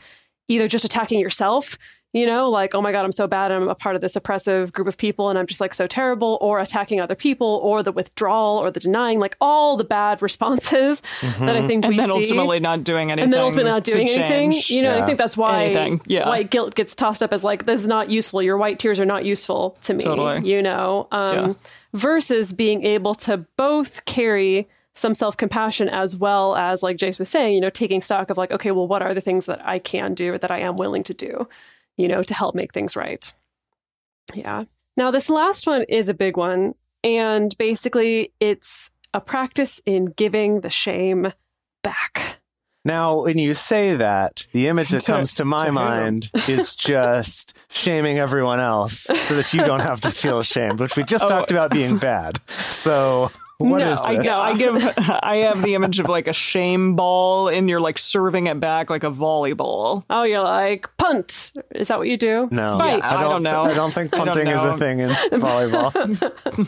either just attacking yourself you know, like, oh my God, I'm so bad. I'm a part of this oppressive group of people and I'm just like so terrible, or attacking other people, or the withdrawal, or the denying, like all the bad responses that I think And we then see. ultimately not doing anything. and then ultimately not doing anything. change. You know, and I think that's why yeah. white guilt gets tossed up as like, this is not useful. Your white tears are not useful to me. Totally. You know, um, Yeah. versus being able to both carry some self compassion as well as, like Jase was saying, you know, taking stock of like, okay, well, what are the things that I can do or that I am willing to do, you know, to help make things right. Yeah. Now, this last one is a big one. And basically, it's a practice in giving the shame back. Now, when you say that, the image that To- comes to my to mind is just shaming everyone else so that you don't have to feel ashamed, which we just Oh. talked about being bad. So, what No, is I, this? no, I give I have the image of like a shame ball and you're like serving it back like a volleyball. Oh, you're like, punt. Is that what you do? no, Spike. Yeah, I don't know. I don't think I don't punting is a thing in volleyball.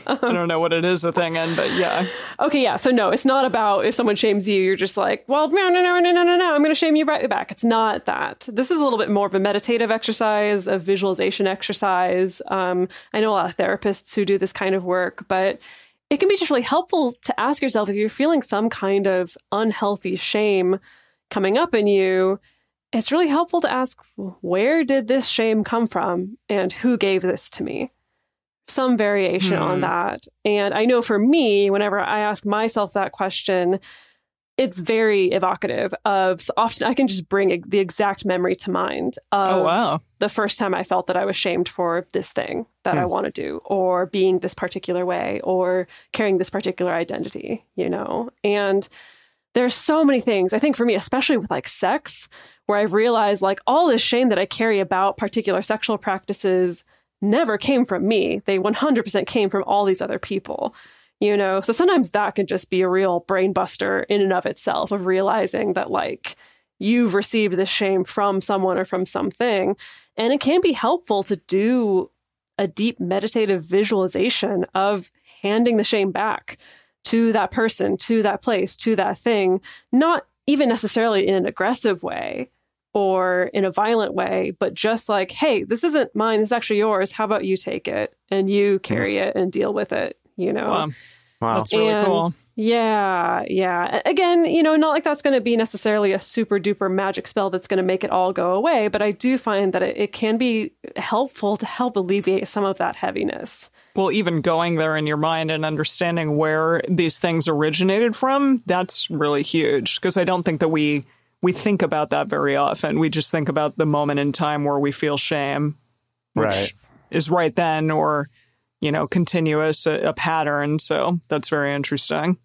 I don't know what it is a thing in, but yeah. Okay, yeah. So no, it's not about if someone shames you, you're just like, well, no, no, no, no, no, no, no. I'm going to shame you right back. It's not that. This is a little bit more of a meditative exercise, a visualization exercise. Um, I know a lot of therapists who do this kind of work, but it can be just really helpful to ask yourself if you're feeling some kind of unhealthy shame coming up in you. It's really helpful to ask, where did this shame come from and who gave this to me? Some variation on Hmm. that. And I know for me, whenever I ask myself that question, it's very evocative of so often I can just bring the exact memory to mind oh, of Oh wow. the first time I felt that I was shamed for this thing that I hmm. want to do, or being this particular way, or carrying this particular identity, you know? And there's so many things, I think for me, especially with like sex, where I've realized like all this shame that I carry about particular sexual practices never came from me. They 100% came from all these other people. You know, so sometimes that can just be a real brain buster in and of itself of realizing that, like, you've received this shame from someone or from something. And it can be helpful to do a deep meditative visualization of handing the shame back to that person, to that place, to that thing, not even necessarily in an aggressive way or in a violent way, but just like, hey, this isn't mine, this is actually yours. How about you take it and you carry it and deal with it, you know? Wow. Wow. That's really And- cool. Yeah, yeah. Again, you know, not like that's going to be necessarily a super duper magic spell that's going to make it all go away, but I do find that it, it can be helpful to help alleviate some of that heaviness. Well, even going there in your mind and understanding where these things originated from, that's really huge because I don't think that we we think about that very often. We just think about the moment in time where we feel shame, which Right. is right then or you know, continuous a, a pattern. So that's very interesting.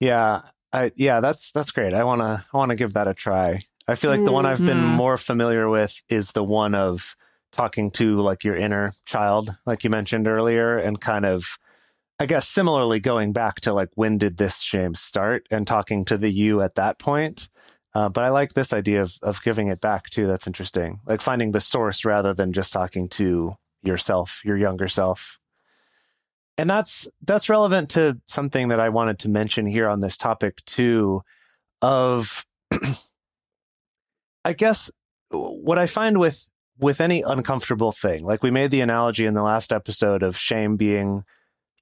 Yeah, I yeah, that's that's great. I wanna I wanna give that a try. I feel like the one I've been Mhm. more familiar with is the one of talking to like your inner child, like you mentioned earlier, and kind of I guess similarly going back to like when did this shame start and talking to the you at that point. Uh, but I like this idea of of giving it back too. That's interesting. Like finding the source rather than just talking to yourself, your younger self. And that's that's relevant to something that I wanted to mention here on this topic too of I guess what I find with with any uncomfortable thing. Like we made the analogy in the last episode of shame being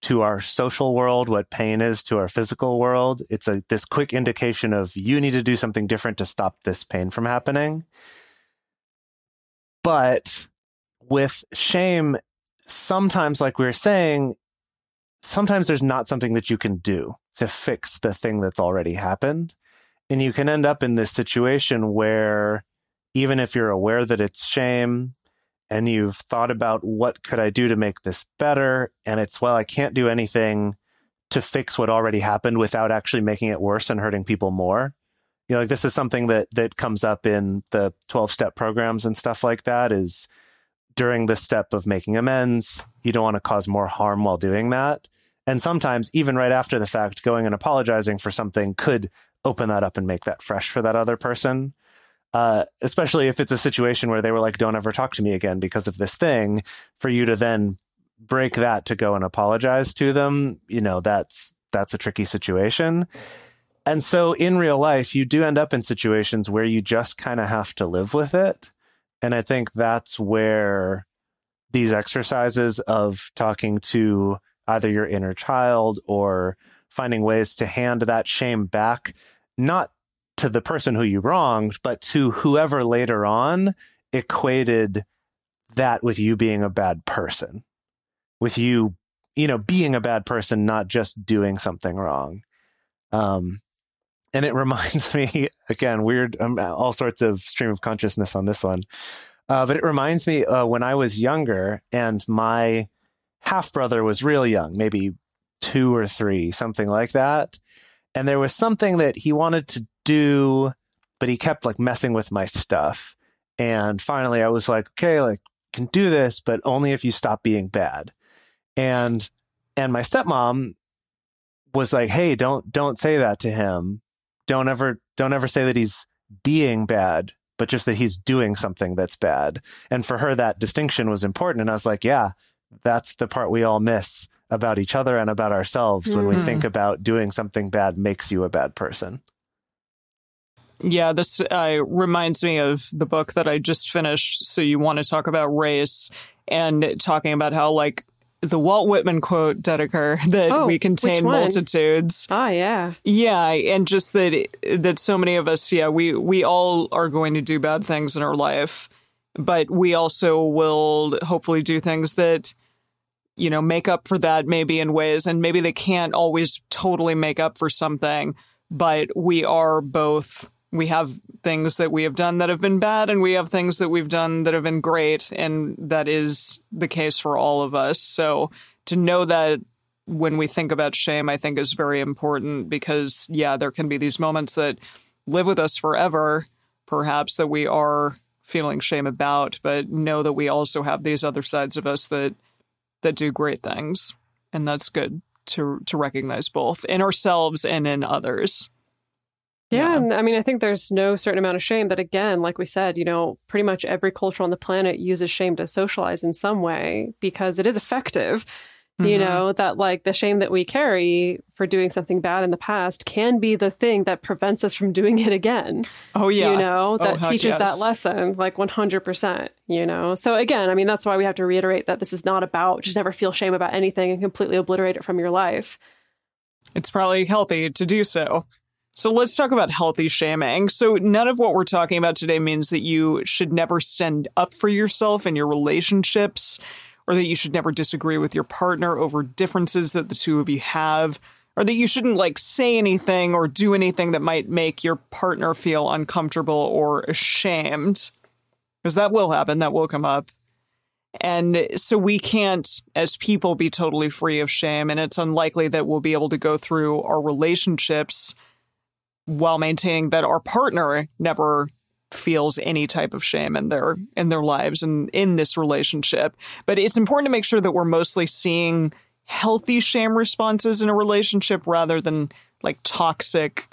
to our social world what pain is to our physical world. It's a this quick indication of you need to do something different to stop this pain from happening. But with shame, sometimes, like we were saying, sometimes there's not something that you can do to fix the thing that's already happened. and you can end up in this situation where even if you're aware that it's shame and you've thought about what could I do to make this better and it's well I can't do anything to fix what already happened without actually making it worse and hurting people more. You know, like this is something that that comes up in the 12 step programs and stuff like that is during the step of making amends, you don't want to cause more harm while doing that. And sometimes even right after the fact going and apologizing for something could open that up and make that fresh for that other person. Uh, especially if it's a situation where they were like, don't ever talk to me again because of this thing, for you to then break that to go and apologize to them, you know, that's that's a tricky situation. And so in real life, you do end up in situations where you just kind of have to live with it. And I think that's where these exercises of talking to either your inner child or finding ways to hand that shame back, not to the person who you wronged, but to whoever later on equated that with you being a bad person, with you, you know, being a bad person, not just doing something wrong. Um, and it reminds me again, weird, um, all sorts of stream of consciousness on this one. Uh, but it reminds me uh, when I was younger and my half brother was real young, maybe two or three, something like that. And there was something that he wanted to do, but he kept like messing with my stuff. And finally, I was like, okay, like, can do this, but only if you stop being bad. And and my stepmom was like, hey, don't don't say that to him. Don't ever don't ever say that he's being bad, but just that he's doing something that's bad. And for her, that distinction was important. And I was like, yeah, that's the part we all miss about each other and about ourselves when we think about doing something bad makes you a bad person. Yeah, this uh, reminds me of the book that I just finished. So you want to talk about race and talking about how like the Walt Whitman quote, Dedeker, that Oh, we contain multitudes. Ah, yeah. Yeah, and just that that so many of us, yeah, we we all are going to do bad things in our life, but we also will hopefully do things that you know make up for that maybe in ways and maybe they can't always totally make up for something, but we are both we have things that we have done that have been bad and we have things that we've done that have been great and that is the case for all of us. So to know that when we think about shame, I think is very important because, yeah, there can be these moments that live with us forever, perhaps that we are feeling shame about, but know that we also have these other sides of us that that do great things, and that's good to to recognize both in ourselves and in others. Yeah, Yeah. and I mean, I think there's no certain amount of shame that, again, like we said, you know, pretty much every culture on the planet uses shame to socialize in some way because it is effective. You Mhm. know, that like the shame that we carry for doing something bad in the past can be the thing that prevents us from doing it again. Oh yeah, You know, Oh, that heck teaches that lesson like 100%. You know, so again, I mean, that's why we have to reiterate that this is not about just never feel shame about anything and completely obliterate it from your life. it's probably healthy to do so. So let's talk about healthy shaming. So none of what we're talking about today means that you should never stand up for yourself in your relationships or that you should never disagree with your partner over differences that the two of you have or that you shouldn't like say anything or do anything that might make your partner feel uncomfortable or ashamed. Because that will happen, that will come up. And so we can't, as people, be totally free of shame. And it's unlikely that we'll be able to go through our relationships while maintaining that our partner never feels any type of shame in their in their lives and in this relationship. But it's important to make sure that we're mostly seeing healthy shame responses in a relationship rather than like toxic,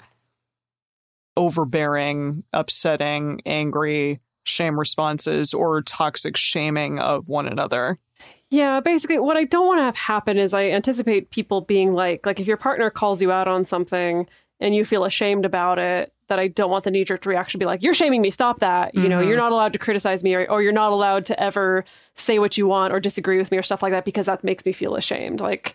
overbearing, upsetting, angry shame responses or toxic shaming of one another. Yeah, basically, what I don't want to have happen is I anticipate people being like, like if your partner calls you out on something and you feel ashamed about it, that I don't want the knee jerk reaction to be like, you're shaming me, stop that. You know, Mhm. you're not allowed to criticize me or, or you're not allowed to ever say what you want or disagree with me or stuff like that because that makes me feel ashamed. Like,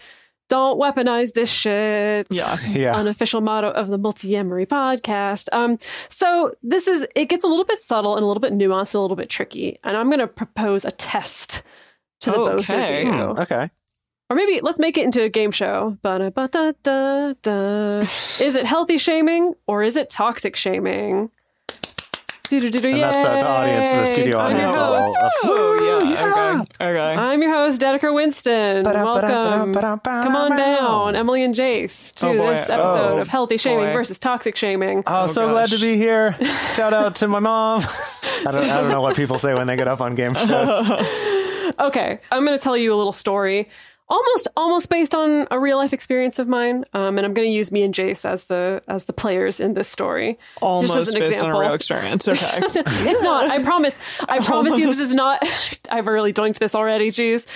don't weaponize this shit. Yeah. Yeah. Unofficial motto of the Multiamory podcast. Um, so this is it gets a little bit subtle and a little bit nuanced and a little bit tricky. And I'm gonna propose a test to the both of you. Hmm, okay. Or maybe let's make it into a game show. Is it healthy shaming or is it toxic shaming? And that's the- the yay. audience, the studio I'm your audience will- host. Oh yeah. Okay. Okay. I'm your host, Dedeker Winston. Welcome. Come on down, Emily and Jase, to Oh, this episode Oh, of Healthy Shaming boy. versus Toxic Shaming. Oh, so glad to be here. Shout out to my mom. I don't, I don't know what people say when they get up on game shows. Okay, I'm going to tell you a little story, almost almost based on a real life experience of mine, um, and I'm going to use me and Jase as the as the players in this story. Almost Just as an based on a example. real experience. Okay. it's not. I promise. I promise you this is not. I've really doinked this already. Jeez.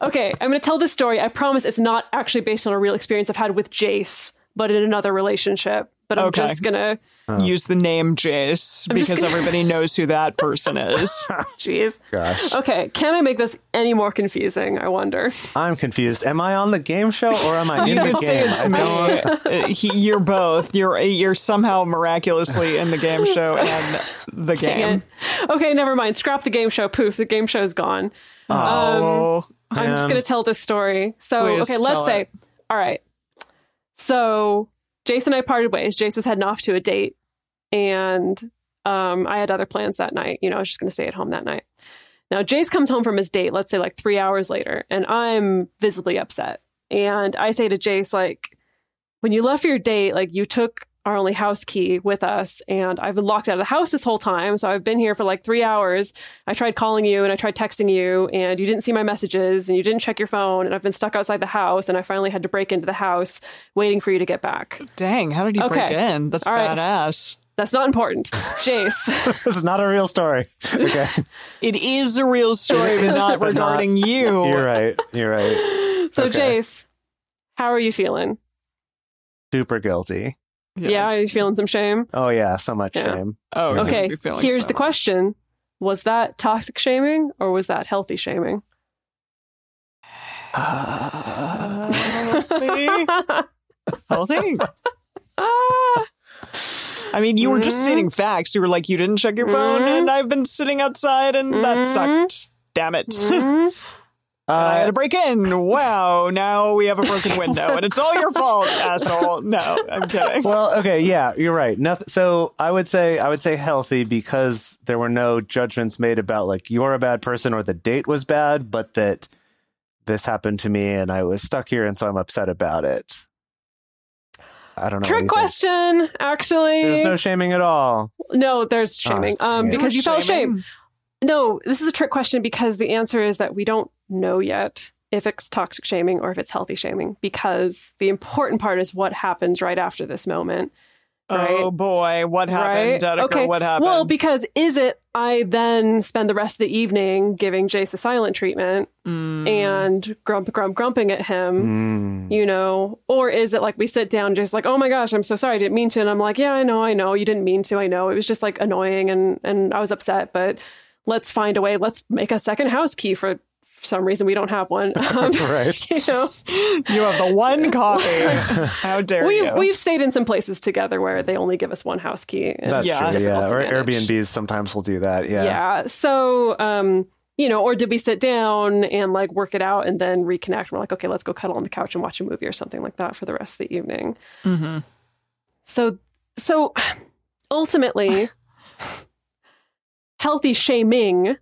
Okay, I'm going to tell this story. I promise it's not actually based on a real experience I've had with Jase, but in another relationship. But I'm Okay. just gonna. Use the name Jase I'm just because gonna- everybody knows who that person is. Jeez. Gosh, Okay, can I make this any more confusing? I wonder. I'm confused. Am I on the game show or am I in You the could say game? it's I me. don't. Uh, he, you're both. You're you're somehow miraculously in the game show and the game. Okay, never mind. Scrap the game show. Poof, the game show's gone. Oh, I'm just Man. going to tell this story. So, Please okay, tell let's say, it. all right. So, Jason and I parted ways. Jase was heading off to a date, and um, I had other plans that night. You know, I was just going to stay at home that night. Now, Jase comes home from his date, let's say like three hours later, and I'm visibly upset. And I say to Jase, like, when you left your date, like, you took our only house key with us, and I've been locked out of the house this whole time. So I've been here for like three hours. I tried calling you and I tried texting you, and you didn't see my messages, and you didn't check your phone, and I've been stuck outside the house, and I finally had to break into the house waiting for you to get back. dang! How did he break in? That's All right. badass. That's not important. Jase. This is not a real story. Okay, It is a real story, but not But not- regarding you. you're right. You're right. So, Okay. Jase, how are you feeling? Super guilty. Yeah. are you feeling some shame? Oh yeah, so much Yeah. shame. Oh, you're Okay, feeling here's so the question Was that toxic shaming or was that healthy shaming? Healthy? Healthy? Ah. I mean, you were just Mhm. stating facts. You were like, you didn't check your phone, Mhm. and I've been sitting outside, and that Mhm. sucked. Damn it. Mhm. I had Uh, to break in. Wow, now we have a broken window, and it's all your fault, asshole. No, I'm kidding. well, okay, yeah, you're right. Nothing. So I would say I would say healthy because there were no judgments made about like you're a bad person or the date was bad, but that this happened to me and I was stuck here and so I'm upset about it. I don't know. Trick you think? question, actually. There's no shaming at all. no, there's shaming. Oh, um, because you felt shame. No, this is a trick question because the answer is that we don't know yet if it's toxic shaming or if it's healthy shaming because the important part is what happens right after this moment. Right? Oh boy, what happened, right? Dedeker? okay. What happened? Well, because is it I then spend the rest of the evening giving Jase the silent treatment Mm. and grump grump grumping at him, Mm. you know, or is it like we sit down just like, oh my gosh, I'm so sorry, I didn't mean to, and I'm like, yeah, I know, I know, you didn't mean to, I know, it was just like annoying and and I was upset, but let's find a way, let's make a second house key for. For some reason, we don't have one. Um, Right. You know, you have the one coffee. How dare we you? we've stayed in some places together where they only give us one house key. and That's Yeah. true. Yeah. to Or manage. Airbnbs sometimes will do that. Yeah. Yeah. So, um, you know, or did we sit down and like work it out and then reconnect? We're like, okay, let's go cuddle on the couch and watch a movie or something like that for the rest of the evening. mm-hmm. So, so ultimately, healthy shaming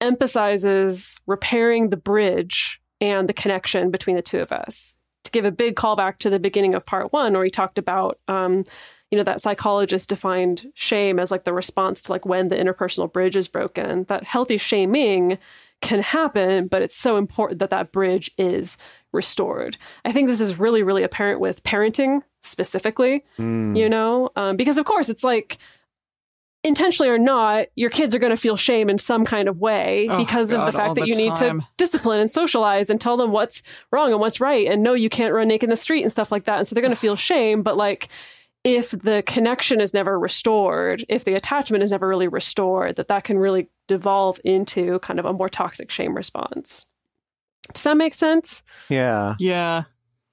emphasizes repairing the bridge and the connection between the two of us. To give a big callback to the beginning of part one, where he talked about, um, you know, that psychologist defined shame as like the response to like when the interpersonal bridge is broken. That healthy shaming can happen, but it's so important that that bridge is restored. I think this is really, really apparent with parenting specifically Mm. you know um, because of course it's like intentionally or not your kids are going to feel shame in some kind of way Oh, because of the fact that the you need to discipline and socialize and tell them what's wrong and what's right and no you can't run naked in the street and stuff like that. And so they're going to feel shame but like if the connection is never restored if the attachment is never really restored that that can really devolve into kind of a more toxic shame response. Does that make sense? Yeah, Yeah.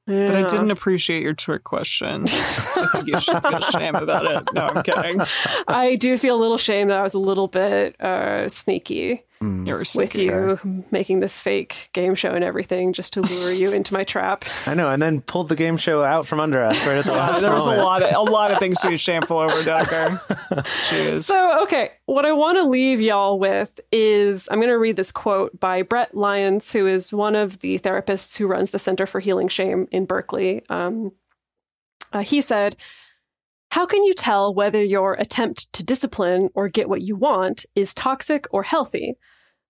But I didn't appreciate your trick question. I think you should feel shame about it. No, I'm kidding. I do feel a little shame that I was a little bit uh, sneaky. You're with sickie. you making this fake game show and everything just to lure you into my trap. I know, and then pulled the game show out from under us right at the Yeah, last there was a lot of a lot of things to be shameful over, Decker. Jeez. So, okay, what I want to leave y'all with is I'm going to read this quote by Bret Lyons, who is one of the therapists who runs the Center for Healing Shame in Berkeley. Um, uh, he said, How can you tell whether your attempt to discipline or get what you want is toxic or healthy?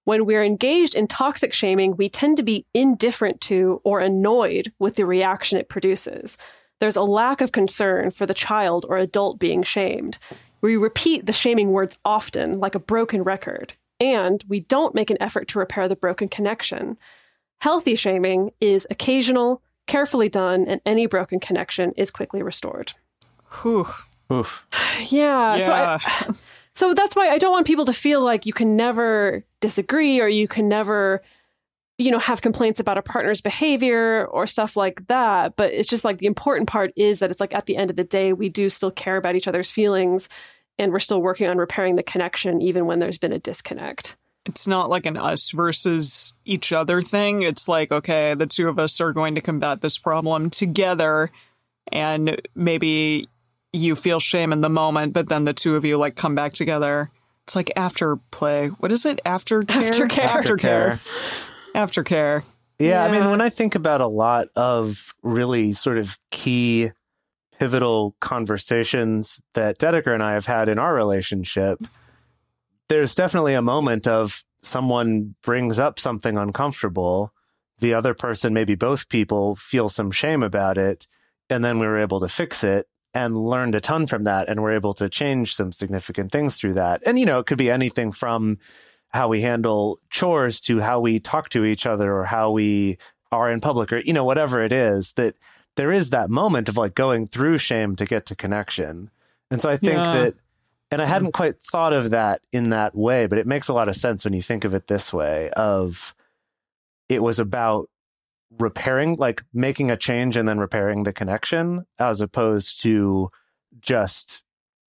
When we're engaged in toxic shaming, we tend to be indifferent to or annoyed with the reaction it produces. There's a lack of concern for the child or adult being shamed. We repeat the shaming words often, like a broken record, and we don't make an effort to repair the broken connection. Healthy shaming is occasional, carefully done, and any broken connection is quickly restored. Whew. Oof. Yeah. So, I, so that's why I don't want people to feel like you can never disagree or you can never, you know, have complaints about a partner's behavior or stuff like that. But it's just like the important part is that it's like at the end of the day, we do still care about each other's feelings and we're still working on repairing the connection even when there's been a disconnect. it's not like an us versus each other thing. It's like, okay, the two of us are going to combat this problem together. And maybe you feel shame in the moment, but then the two of you like come back together. It's like after play. What is it? Aftercare? Aftercare. Aftercare. Aftercare. Yeah, I mean, when I think about a lot of really sort of key, pivotal conversations that Dedeker and I have had in our relationship, there's definitely a moment of someone brings up something uncomfortable. The other person, maybe both people, feel some shame about it. And then we were able to fix it and learned a ton from that. And we're able to change some significant things through that. And, you know, it could be anything from how we handle chores to how we talk to each other or how we are in public or you know whatever it is that there is that moment of like going through shame to get to connection and so i think Yeah. that and i mm-hmm. hadn't quite thought of that in that way but it makes a lot of sense when you think of it this way of it was about repairing like making a change and then repairing the connection as opposed to just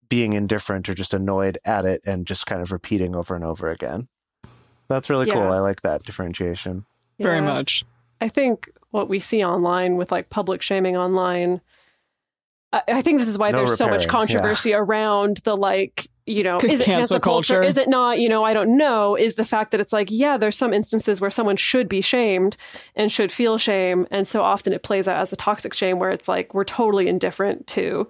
being indifferent or just annoyed at it and just kind of repeating over and over again. That's really cool. I like that differentiation. Very much. I think what we see online with like public shaming online, I, I think this is why No there's so much repairing, controversy around the like, you know, is it Cancel cancel culture? culture. Is it not? You know, I don't know. Is the fact that it's like, yeah, there's some instances where someone should be shamed and should feel shame. And so often it plays out as a toxic shame where it's like we're totally indifferent to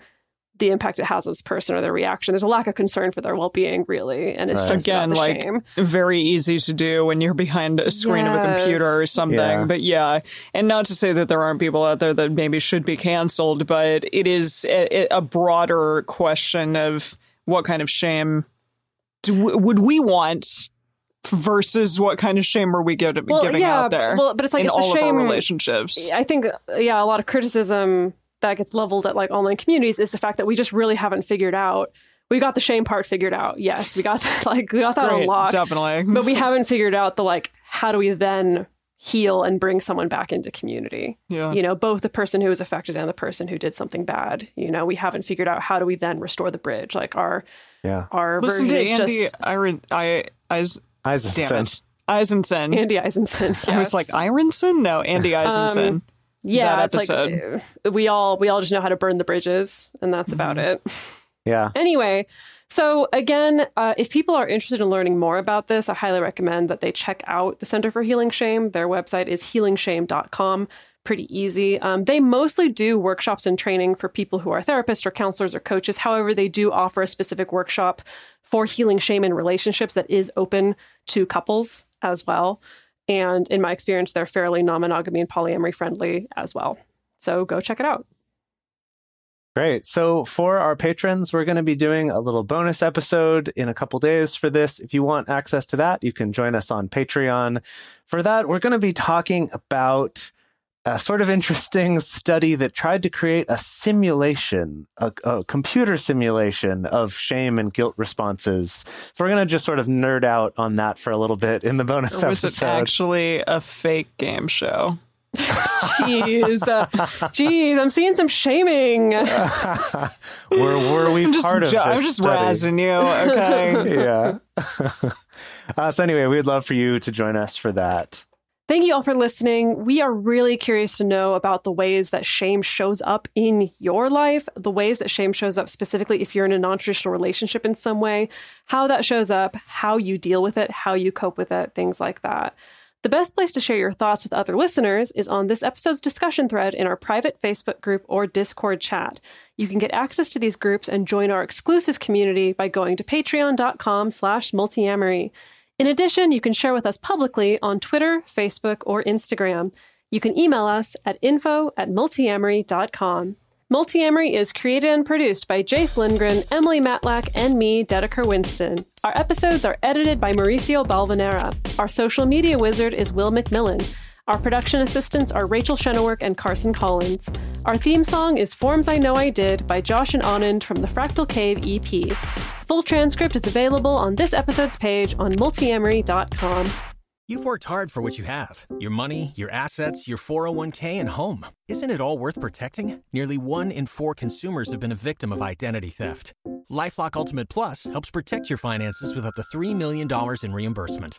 the impact it has on this person or their reaction. There's a lack of concern for their well being, really. And it's Right. just Again, about the like shame. very easy to do when you're behind a screen of a computer or something. Yeah. But yeah, and not to say that there aren't people out there that maybe should be canceled, but it is a, a broader question of what kind of shame do, would we want versus what kind of shame are we give, Well, giving yeah, out there well, but it's like in it's a all of shame- our relationships. I think, yeah, a lot of criticism that gets leveled at like online communities is the fact that we just really haven't figured out. We got the shame part figured out. Yes, we got that, like we got that Great, unlocked, definitely. but we haven't figured out the like how do we then heal and bring someone back into community. yeah. You know, both the person who was affected and the person who did something bad. You know, we haven't figured out how do we then restore the bridge. Like our Yeah. our Listen to Andy just Iron, I, I, damn it. Eisenson. Andy Eisenson. I was like Ironson? No, Andy Eisenson. Um, yeah, that it's like uh, we all we all just know how to burn the bridges, and that's about it. Yeah. Anyway, so again, uh, if people are interested in learning more about this, I highly recommend that they check out the Center for Healing Shame. Their website is healingshame.com. Pretty easy. Um, they mostly do workshops and training for people who are therapists or counselors or coaches. However, they do offer a specific workshop for healing shame in relationships that is open to couples as well. And in my experience, they're fairly non monogamy and polyamory friendly as well. So go check it out. Great. So for our patrons, we're going to be doing a little bonus episode in a couple days for this. If you want access to that, you can join us on Patreon. For that, we're going to be talking about a sort of interesting study that tried to create a simulation, a, a computer simulation of shame and guilt responses. So we're going to just sort of nerd out on that for a little bit in the bonus Or was it episode. actually a fake game show? Jeez, uh, jeez, I'm seeing some shaming. Were were we I'm just, part of ju- this I'm just study? razzing you. Okay. yeah. uh, so anyway, we'd love for you to join us for that. Thank you all for listening. We are really curious to know about the ways that shame shows up in your life, the ways that shame shows up specifically if you're in a non traditional relationship in some way, how that shows up, how you deal with it, how you cope with it, things like that. The best place to share your thoughts with other listeners is on this episode's discussion thread in our private Facebook group or Discord chat. You can get access to these groups and join our exclusive community by going to patreon.com slash multiamory. In addition, you can share with us publicly on Twitter, Facebook, or Instagram. You can email us at info at multiamory.com. Multiamory is created and produced by Jase Lindgren, Emily Matlack, and me, Dedeker Winston. Our episodes are edited by Mauricio Balvanera. Our social media wizard is Will McMillan. Our production assistants are Rachel Shennework and Carson Collins. Our theme song is Forms I Know I Did by Josh and Anand from the Fractal Cave EP. Full transcript is available on this episode's page on multiamory.com. You've worked hard for what you have your money, your assets, your 401k, and home. Isn't it all worth protecting? Nearly one in four consumers have been a victim of identity theft. Lifelock Ultimate Plus helps protect your finances with up to $3 million in reimbursement.